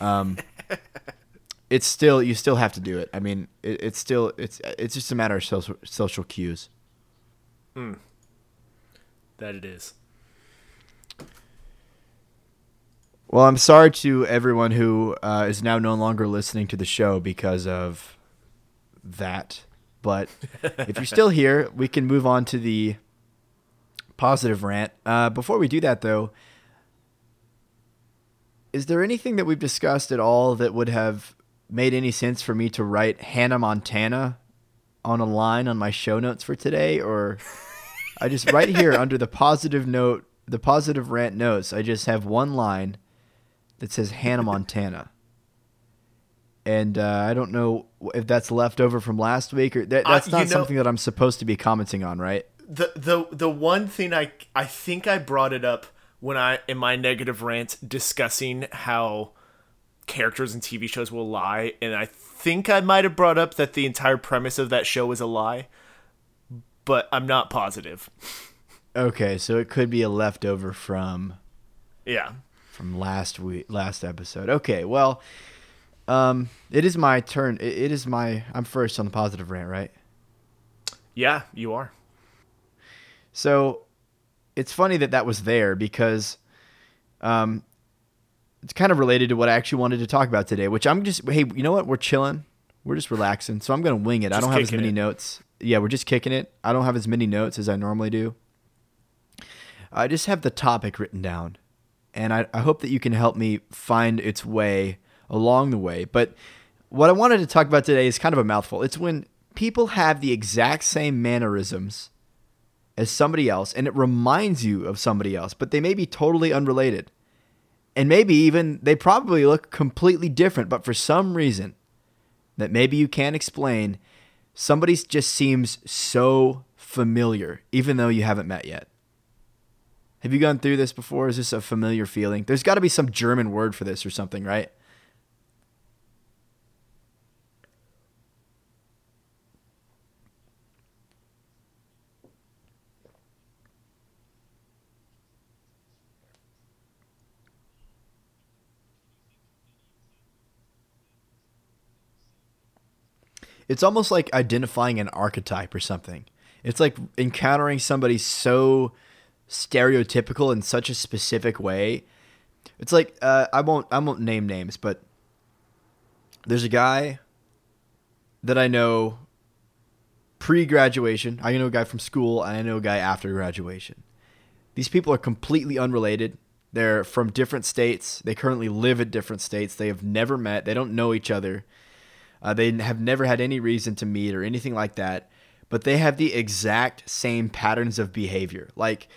S2: um, it's still you still have to do it. I mean, it, it's still it's it's just a matter of social social cues.
S3: Hmm. That it is.
S2: Well, I'm sorry to everyone who uh, is now no longer listening to the show because of that. But if you're still here, we can move on to the positive rant. Uh, before we do that, though, is there anything that we've discussed at all that would have made any sense for me to write Hannah Montana on a line on my show notes for today? Or I just right here under the positive note, the positive rant notes, I just have one line that says Hannah Montana. And uh, I don't know if that's left over from last week or that, that's uh, not know, something that I'm supposed to be commenting on, right?
S3: The the the one thing I I think I brought it up when I in my negative rant discussing how characters in TV shows will lie, and I think I might have brought up that the entire premise of that show is a lie, but I'm not positive.
S2: Okay, so it could be a leftover from
S3: yeah
S2: from last week last episode. Okay, well, um, it is my turn. It, it is my I'm first on the positive rant, right?
S3: Yeah, you are.
S2: So it's funny that that was there because um, it's kind of related to what I actually wanted to talk about today, which I'm just, hey, you know what? We're chilling. We're just relaxing. So I'm going to wing it. Just I don't have as many it. notes. Yeah, we're just kicking it. I don't have as many notes as I normally do. I just have the topic written down. And I, I hope that you can help me find its way along the way. But what I wanted to talk about today is kind of a mouthful. It's when people have the exact same mannerisms as somebody else and it reminds you of somebody else, but they may be totally unrelated. And maybe even they probably look completely different, but for some reason that maybe you can't explain, somebody just seems so familiar, even though you haven't met yet. Have you gone through this before? Is this a familiar feeling? There's got to be some German word for this or something, right? It's almost like identifying an archetype or something. It's like encountering somebody so stereotypical in such a specific way. It's like uh, I won't I won't name names, but there's a guy that I know pre-graduation. I know a guy from school, and I know a guy after graduation. These people are completely unrelated. They're from different states. They currently live in different states. They have never met. They don't know each other. Uh, they have never had any reason to meet or anything like that. But they have the exact same patterns of behavior. Like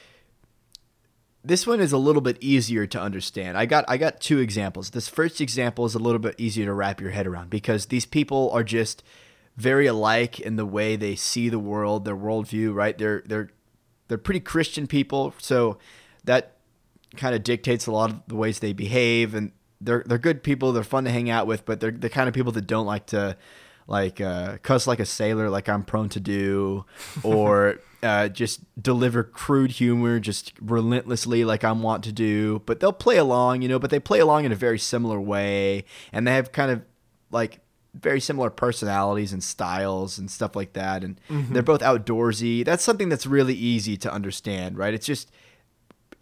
S2: this one is a little bit easier to understand. I got I got two examples. This first example is a little bit easier to wrap your head around because these people are just very alike in the way they see the world, their worldview. Right? They're they're they're pretty Christian people, so that kind of dictates a lot of the ways they behave, and they're they're good people. They're fun to hang out with, but they're the kind of people that don't like to like uh, cuss like a sailor, like I'm prone to do, or uh, just deliver crude humor just relentlessly, like I'm wont to do. But they'll play along, you know. But they play along in a very similar way, and they have kind of like very similar personalities and styles and stuff like that. And mm-hmm. they're both outdoorsy. That's something that's really easy to understand, right? It's just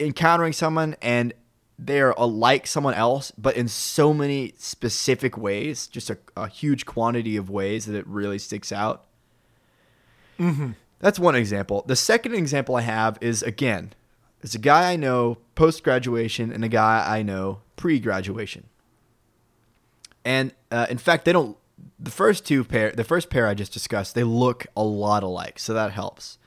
S2: encountering someone and they're like someone else, but in so many specific ways, just a, a huge quantity of ways that it really sticks out. Mm-hmm. That's one example. The second example I have is again, it's a guy I know post graduation and a guy I know pre graduation. And uh, in fact, they don't. The first two pair, the first pair I just discussed, they look a lot alike, so that helps.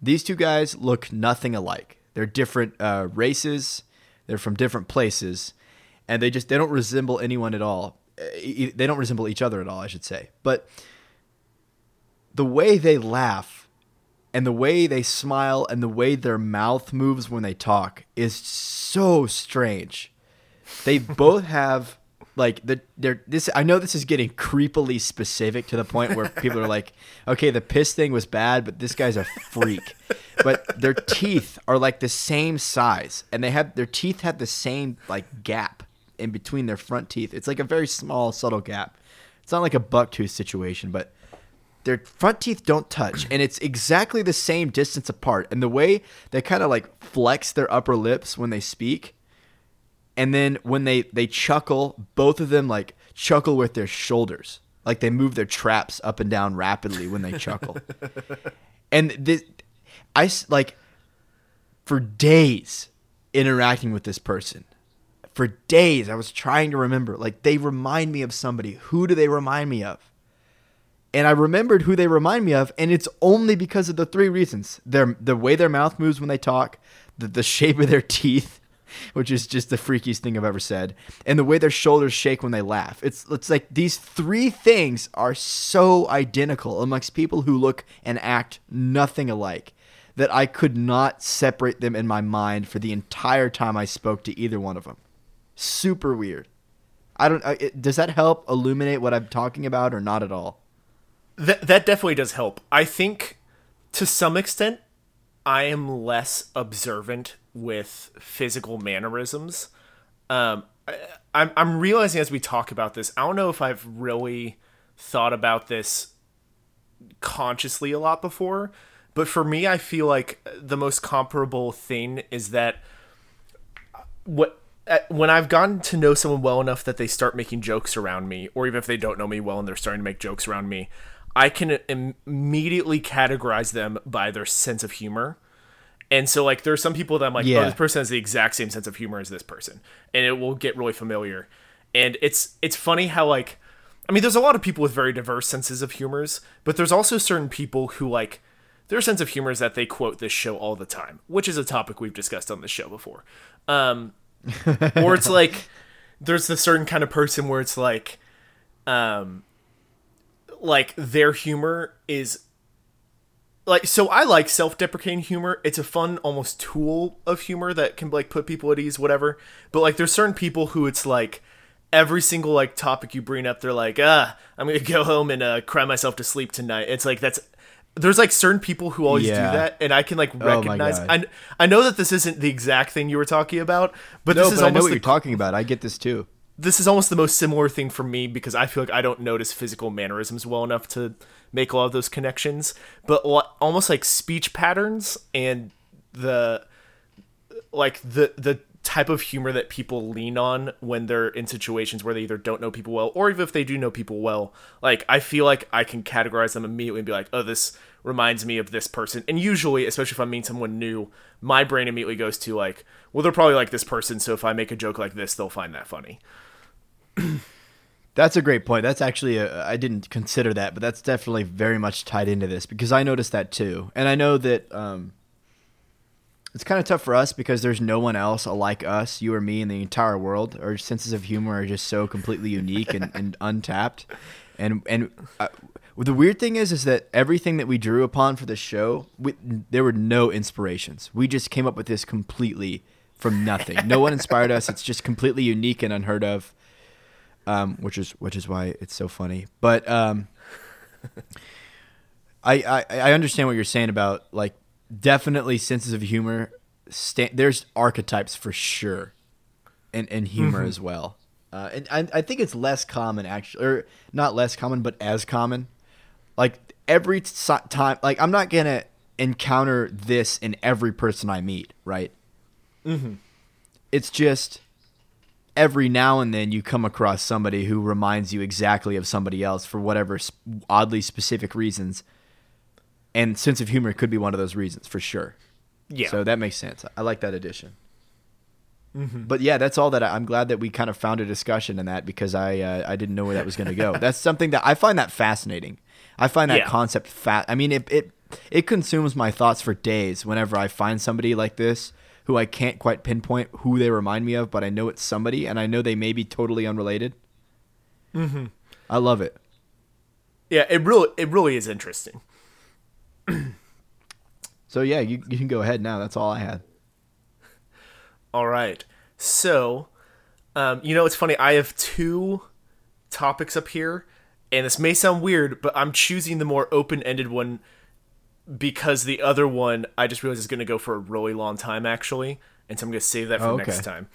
S2: These two guys look nothing alike. They're different uh, races they're from different places, and they just they don't resemble anyone at all. They don't resemble each other at all, I should say. But the way they laugh and the way they smile and the way their mouth moves when they talk is so strange. They both have like the they're this I know this is getting creepily specific to the point where people are like, okay, the piss thing was bad, but this guy's a freak. but their teeth are like the same size, and they have their teeth have the same like gap in between their front teeth. It's like a very small, subtle gap. It's not like a buck tooth situation, but their front teeth don't touch and it's exactly the same distance apart and the way they kind of like flex their upper lips when they speak and then when they they chuckle, both of them like chuckle with their shoulders, like they move their traps up and down rapidly when they chuckle. and this, I like for days interacting with this person. For days, I was trying to remember. Like they remind me of somebody. Who do they remind me of? and I remembered who they remind me of, and it's only because of the three reasons: their the way their mouth moves when they talk, the, the shape of their teeth, which is just the freakiest thing I've ever said. And the way their shoulders shake when they laugh. It's it's like these three things are so identical amongst people who look and act nothing alike that I could not separate them in my mind for the entire time I spoke to either one of them. Super weird. I don't. Uh, it, does that help illuminate what I'm talking about, or not at all?
S3: That that definitely does help. I think to some extent, I am less observant with physical mannerisms. Um, I, I'm I'm realizing as we talk about this, I don't know if I've really thought about this consciously a lot before, but for me, I feel like the most comparable thing is that what when I've gotten to know someone well enough that they start making jokes around me, or even if they don't know me well and they're starting to make jokes around me, I can immediately categorize them by their sense of humor. And so like there's some people that I'm like, oh, yeah. oh, this person has the exact same sense of humor as this person, and it will get really familiar. And it's it's funny how like, I mean, there's a lot of people with very diverse senses of humors, but there's also certain people who like their sense of humor is that they quote this show all the time, which is a topic we've discussed on this show before. Um, or it's like there's the certain kind of person where it's like, um, like their humor is like so I like self-deprecating humor. It's a fun almost tool of humor that can like put people at ease whatever. But like there's certain people who it's like every single like topic you bring up they're like, "Ah, I'm going to go home and uh, cry myself to sleep tonight." It's like that's there's like certain people who always yeah. do that and I can like oh recognize oh I I know that this isn't the exact thing you were talking about, but
S2: no,
S3: this is
S2: but
S3: almost
S2: I know what
S3: the,
S2: you're talking about. I get this too
S3: this is almost the most similar thing for me because I feel like I don't notice physical mannerisms well enough to make a lot of those connections, but almost like speech patterns and the like the the type of humor that people lean on when they're in situations where they either don't know people well or even if they do know people well. Like I feel like I can categorize them immediately and be like, "Oh, this reminds me of this person." And usually, especially if I meet someone new, my brain immediately goes to like, "Well, they're probably like this person, so if I make a joke like this, they'll find that funny."
S2: That's a great point. That's actually I didn't consider that, but that's definitely very much tied into this because I noticed that too, and I know that um, it's kind of tough for us because there's no one else like us, you or me, in the entire world. Our senses of humor are just so completely unique and, and untapped, and and uh, the weird thing is, is that everything that we drew upon for the show, we, there were no inspirations. We just came up with this completely from nothing. No one inspired us. It's just completely unique and unheard of um, which is which is why it's so funny. But um, I, I I understand what you're saying about like definitely senses of humor. Sta- there's archetypes for sure, and and humor
S3: Mm-hmm.
S2: as well. Uh, and I, I think it's less common actually, or not less common, but as common. Like every si- time, like I'm not gonna encounter this in every person I meet, right? Mm-hmm. It's just every now and then you come across somebody who reminds you exactly of somebody else for whatever oddly specific reasons. And sense of humor could be one of those reasons for sure.
S3: Yeah.
S2: So that makes sense. I like that addition. But yeah, that's all that I, I'm glad that we kind of found a discussion in that because I uh, I didn't know where that was going to go. that's something that I find that fascinating. I find that
S3: Yeah.
S2: concept fat. I mean, it, it it consumes my thoughts for days whenever I find somebody like this who I can't quite pinpoint who they remind me of, but I know it's somebody, and I know they may be totally unrelated. Mm-hmm. I love it.
S3: yeah, it really it really is interesting.
S2: So yeah, you you can go ahead now. That's all I had.
S3: All right. So, um, you know, it's funny. I have two topics up here, and this may sound weird, but I'm choosing the more open ended one because the other one I just realized is going to go for a really long time, actually. And so I'm going to save that for
S2: Oh, okay.
S3: next time.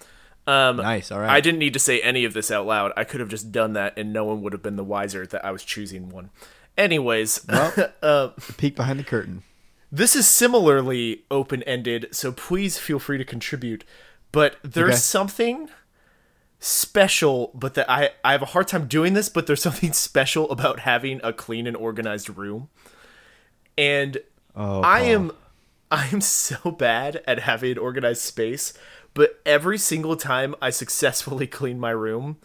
S3: Um,
S2: Nice. All right.
S3: I didn't need to say any of this out loud. I could have just done that, and no one would have been the wiser that I was choosing one. Anyways,
S2: Well, peek behind the curtain.
S3: this is similarly open ended, so please feel free to contribute. But there's
S2: Okay.
S3: something special, but that I, I have a hard time doing this, but there's something special about having a clean and organized room. And
S2: Oh,
S3: I am I am so bad at having an organized space, but every single time I successfully clean my room,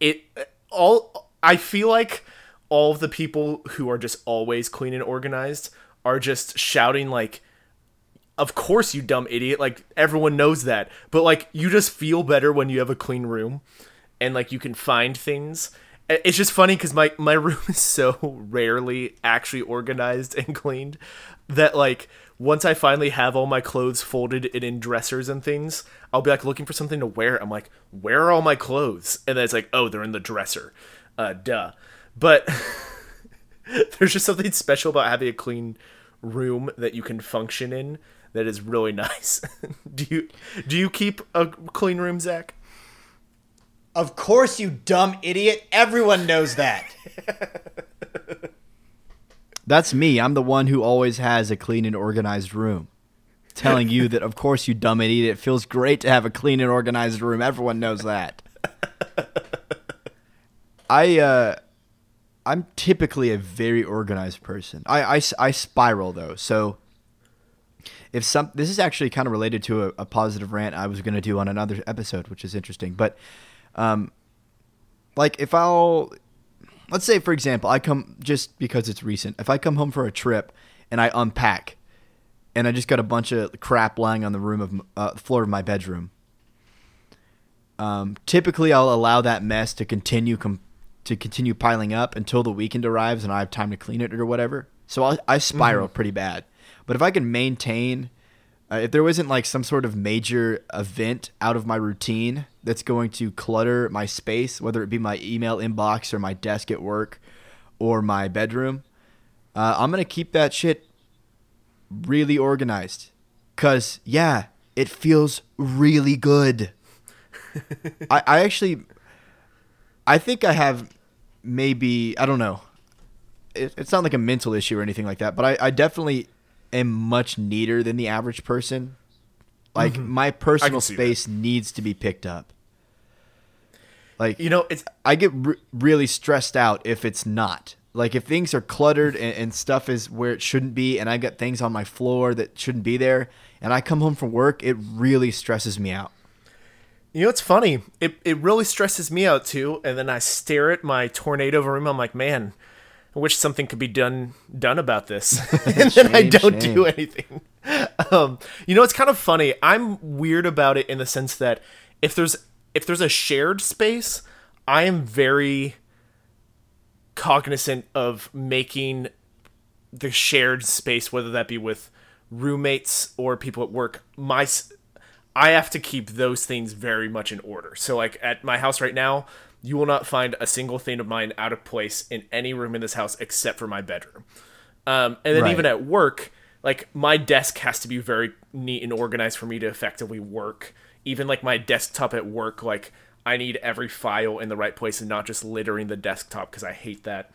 S3: it all I feel like all of the people who are just always clean and organized are just shouting like of course you dumb idiot. Like everyone knows that. But like you just feel better when you have a clean room and like you can find things it's just funny because my my room is so rarely actually organized and cleaned that like once i finally have all my clothes folded and in dressers and things i'll be like looking for something to wear i'm like where are all my clothes and then it's like oh they're in the dresser uh duh but there's just something special about having a clean room that you can function in that is really nice. do you do you keep a clean room, Zach?
S4: Of course, you dumb idiot. Everyone knows that.
S2: That's me. I'm the one who always has a clean and organized room. Telling you that, of course, you dumb idiot. It feels great to have a clean and organized room. Everyone knows that. I, uh, I'm typically a very organized person. I, I, I spiral though. So if some, this is actually kind of related to a, a positive rant I was going to do on another episode, which is interesting. But, um, like if I'll let's say for example i come just because it's recent if i come home for a trip and i unpack and i just got a bunch of crap lying on the room of uh, floor of my bedroom um, typically i'll allow that mess to continue com- to continue piling up until the weekend arrives and i have time to clean it or whatever. So I'll, i spiral pretty bad. But if i can maintain uh, if there wasn't like some sort of major event out of my routine that's going to clutter my space, whether it be my email inbox or my desk at work or my bedroom, uh, I'm gonna keep that shit really organized. Cause yeah, it feels really good. I, I actually, I think I have maybe I don't know. It, it's not like a mental issue or anything like that, but I, I definitely am much neater than the average person. Like mm-hmm. my personal
S3: see that.
S2: space needs to be picked up. Like
S3: You know, it's
S2: I get re- really stressed out if it's not. Like if things are cluttered and, and stuff is where it shouldn't be, and I got things on my floor that shouldn't be there, and I come home from work, it really stresses me out.
S3: You know, it's funny. It it really stresses me out too. And then I stare at my tornado room. I'm like, man, I wish something could be done done about this. and then I don't
S2: shame.
S3: do anything. Um, you know, it's kind of funny. I'm weird about it in the sense that if there's if there's a shared space, I am very cognizant of making the shared space, whether that be with roommates or people at work, my s- I have to keep those things very much in order. So like at my house right now, you will not find a single thing of mine out of place in any room in this house except for my bedroom. Um, and then
S2: Right.
S3: even at work, like my desk has to be very neat and organized for me to effectively work. Even like my desktop at work, like I need every file in the right place and not just littering the desktop because I hate that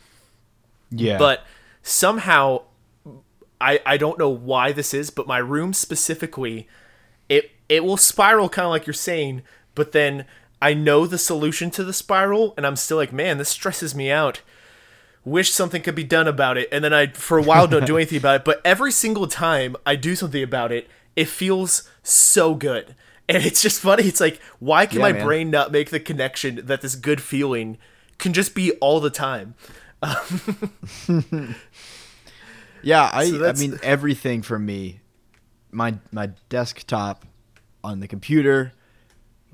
S2: Yeah.
S3: but somehow I I don't know why this is, but my room specifically, it it will spiral kind of like you're saying, but then I know the solution to the spiral, and I'm still like, man, this stresses me out. Wish something could be done about it, and then I for a while don't do anything about it. But every single time I do something about it, it feels so good. And it's just funny. It's like, why can
S2: Yeah,
S3: my
S2: man.
S3: brain not make the connection that this good feeling can just be all the time?
S2: Yeah, I
S3: So
S2: I mean everything for me. My my desktop on the computer,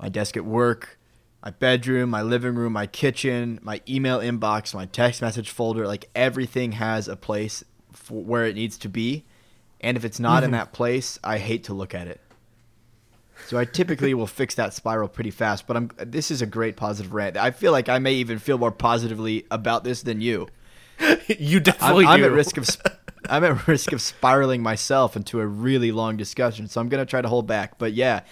S2: my desk at work, my bedroom, my living room, my kitchen, my email inbox, my text message folder, like everything has a place where it needs to be. And if it's not in mm-hmm. that place, I hate to look at it. So I typically will fix that spiral pretty fast, but I'm this is a great positive rant. I feel like I may even feel more positively about this than you.
S3: you
S2: I'm,
S3: definitely
S2: I'm
S3: do.
S2: at risk of sp- I'm at risk of spiraling myself into a really long discussion, so I'm gonna try to hold back. But yeah,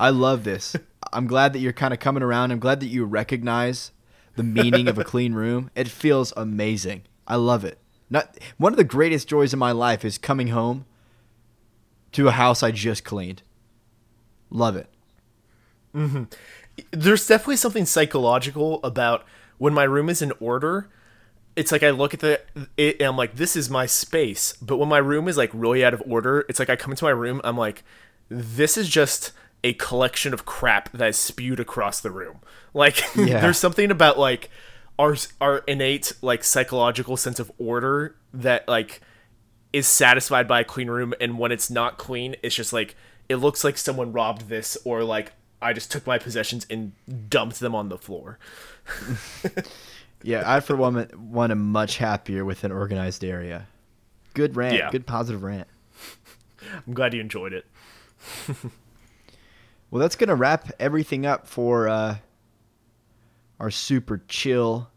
S2: I love this. I'm glad that you're kind of coming around. I'm glad that you recognize the meaning of a clean room. It feels amazing. I love it. Not one of the greatest joys in my life is coming home to a house I just cleaned. Love it. Mm-hmm.
S3: there's definitely something psychological about when my room is in order. It's like I look at the it and I'm like, this is my space. But when my room is like really out of order, it's like I come into my room, I'm like, this is just a collection of crap that is spewed across the room. Like
S2: Yeah.
S3: there's something about like our our innate like psychological sense of order that like is satisfied by a clean room and when it's not clean it's just like it looks like someone robbed this or like i just took my possessions and dumped them on the floor
S2: Yeah, I for one one am much happier with an organized area. Good rant.
S3: Yeah.
S2: Good positive rant.
S3: i'm glad you enjoyed it
S2: Well, that's going to wrap everything up for uh, our super chill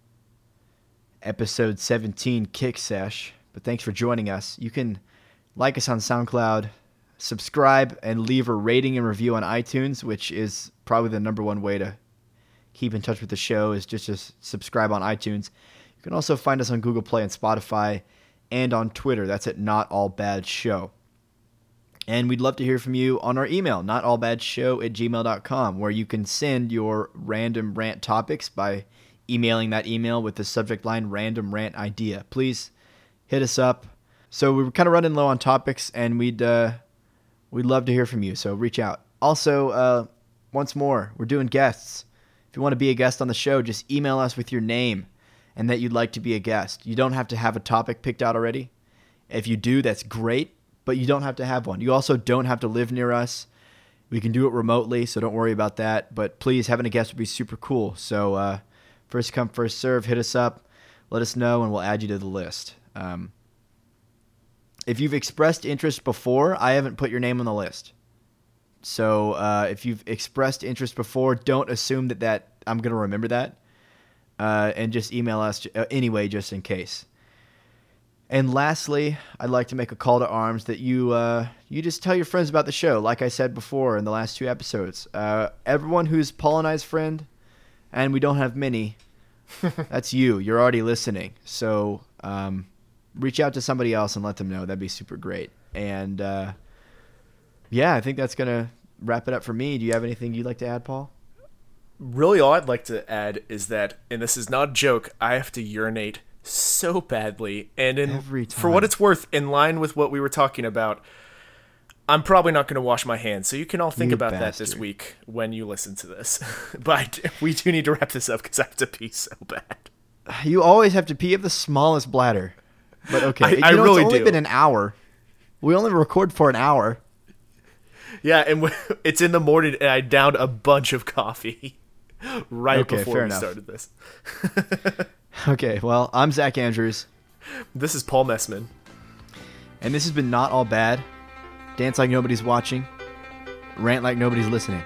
S2: episode 17 kick sesh. But thanks for joining us. You can like us on SoundCloud, subscribe, and leave a rating and review on iTunes, which is probably the number one way to keep in touch with the show is just to subscribe on iTunes. You can also find us on Google Play and Spotify and on Twitter. That's at Not All Bad Show. And we'd love to hear from you on our email, notallbadshow at gmail.com, where you can send your random rant topics by emailing that email with the subject line random rant idea. Please hit us up. So we were kind of running low on topics, and we'd uh, we'd love to hear from you. So reach out. Also, uh, once more, we're doing guests. If you want to be a guest on the show, just email us with your name and that you'd like to be a guest. You don't have to have a topic picked out already. If you do, that's great, but you don't have to have one. You also don't have to live near us. We can do it remotely, so don't worry about that. But please, having a guest would be super cool. So, uh, first come, first serve. Hit us up, let us know, and we'll add you to the list. Um, if you've expressed interest before, I haven't put your name on the list. So uh, if you've expressed interest before, don't assume that, that I'm going to remember that. Uh, and just email us uh, anyway, just in case. And lastly, I'd like to make a call to arms that you uh, you just tell your friends about the show. Like I said before in the last two episodes, uh, everyone who's Paul and I's friend, and we don't have many. that's you. You're already listening. So um, reach out to somebody else and let them know. That'd be super great. And uh, yeah, I think that's gonna wrap it up for me. Do you have anything you'd like to add, Paul?
S3: Really, all I'd like to add is that, and this is not a joke, I have to urinate so badly, and in for what it's worth, in line with what we were talking about, I'm probably not going to wash my hands. So you can all think
S2: You
S3: about that this week when you listen to this. but we do need to wrap this up because I have to pee so bad.
S2: You always have to pee. You have the smallest bladder. But okay,
S3: I-
S2: you
S3: I
S2: know,
S3: really
S2: it's only
S3: do.
S2: been an hour. We only record for an hour.
S3: Yeah, and w- it's in the morning, and I downed a bunch of coffee right
S2: Okay,
S3: before we
S2: enough.
S3: started this.
S2: Okay, well, I'm Zach Andrews,
S3: This is Paul Messman.
S2: and this has been not all bad. Dance like nobody's watching. Rant like nobody's listening.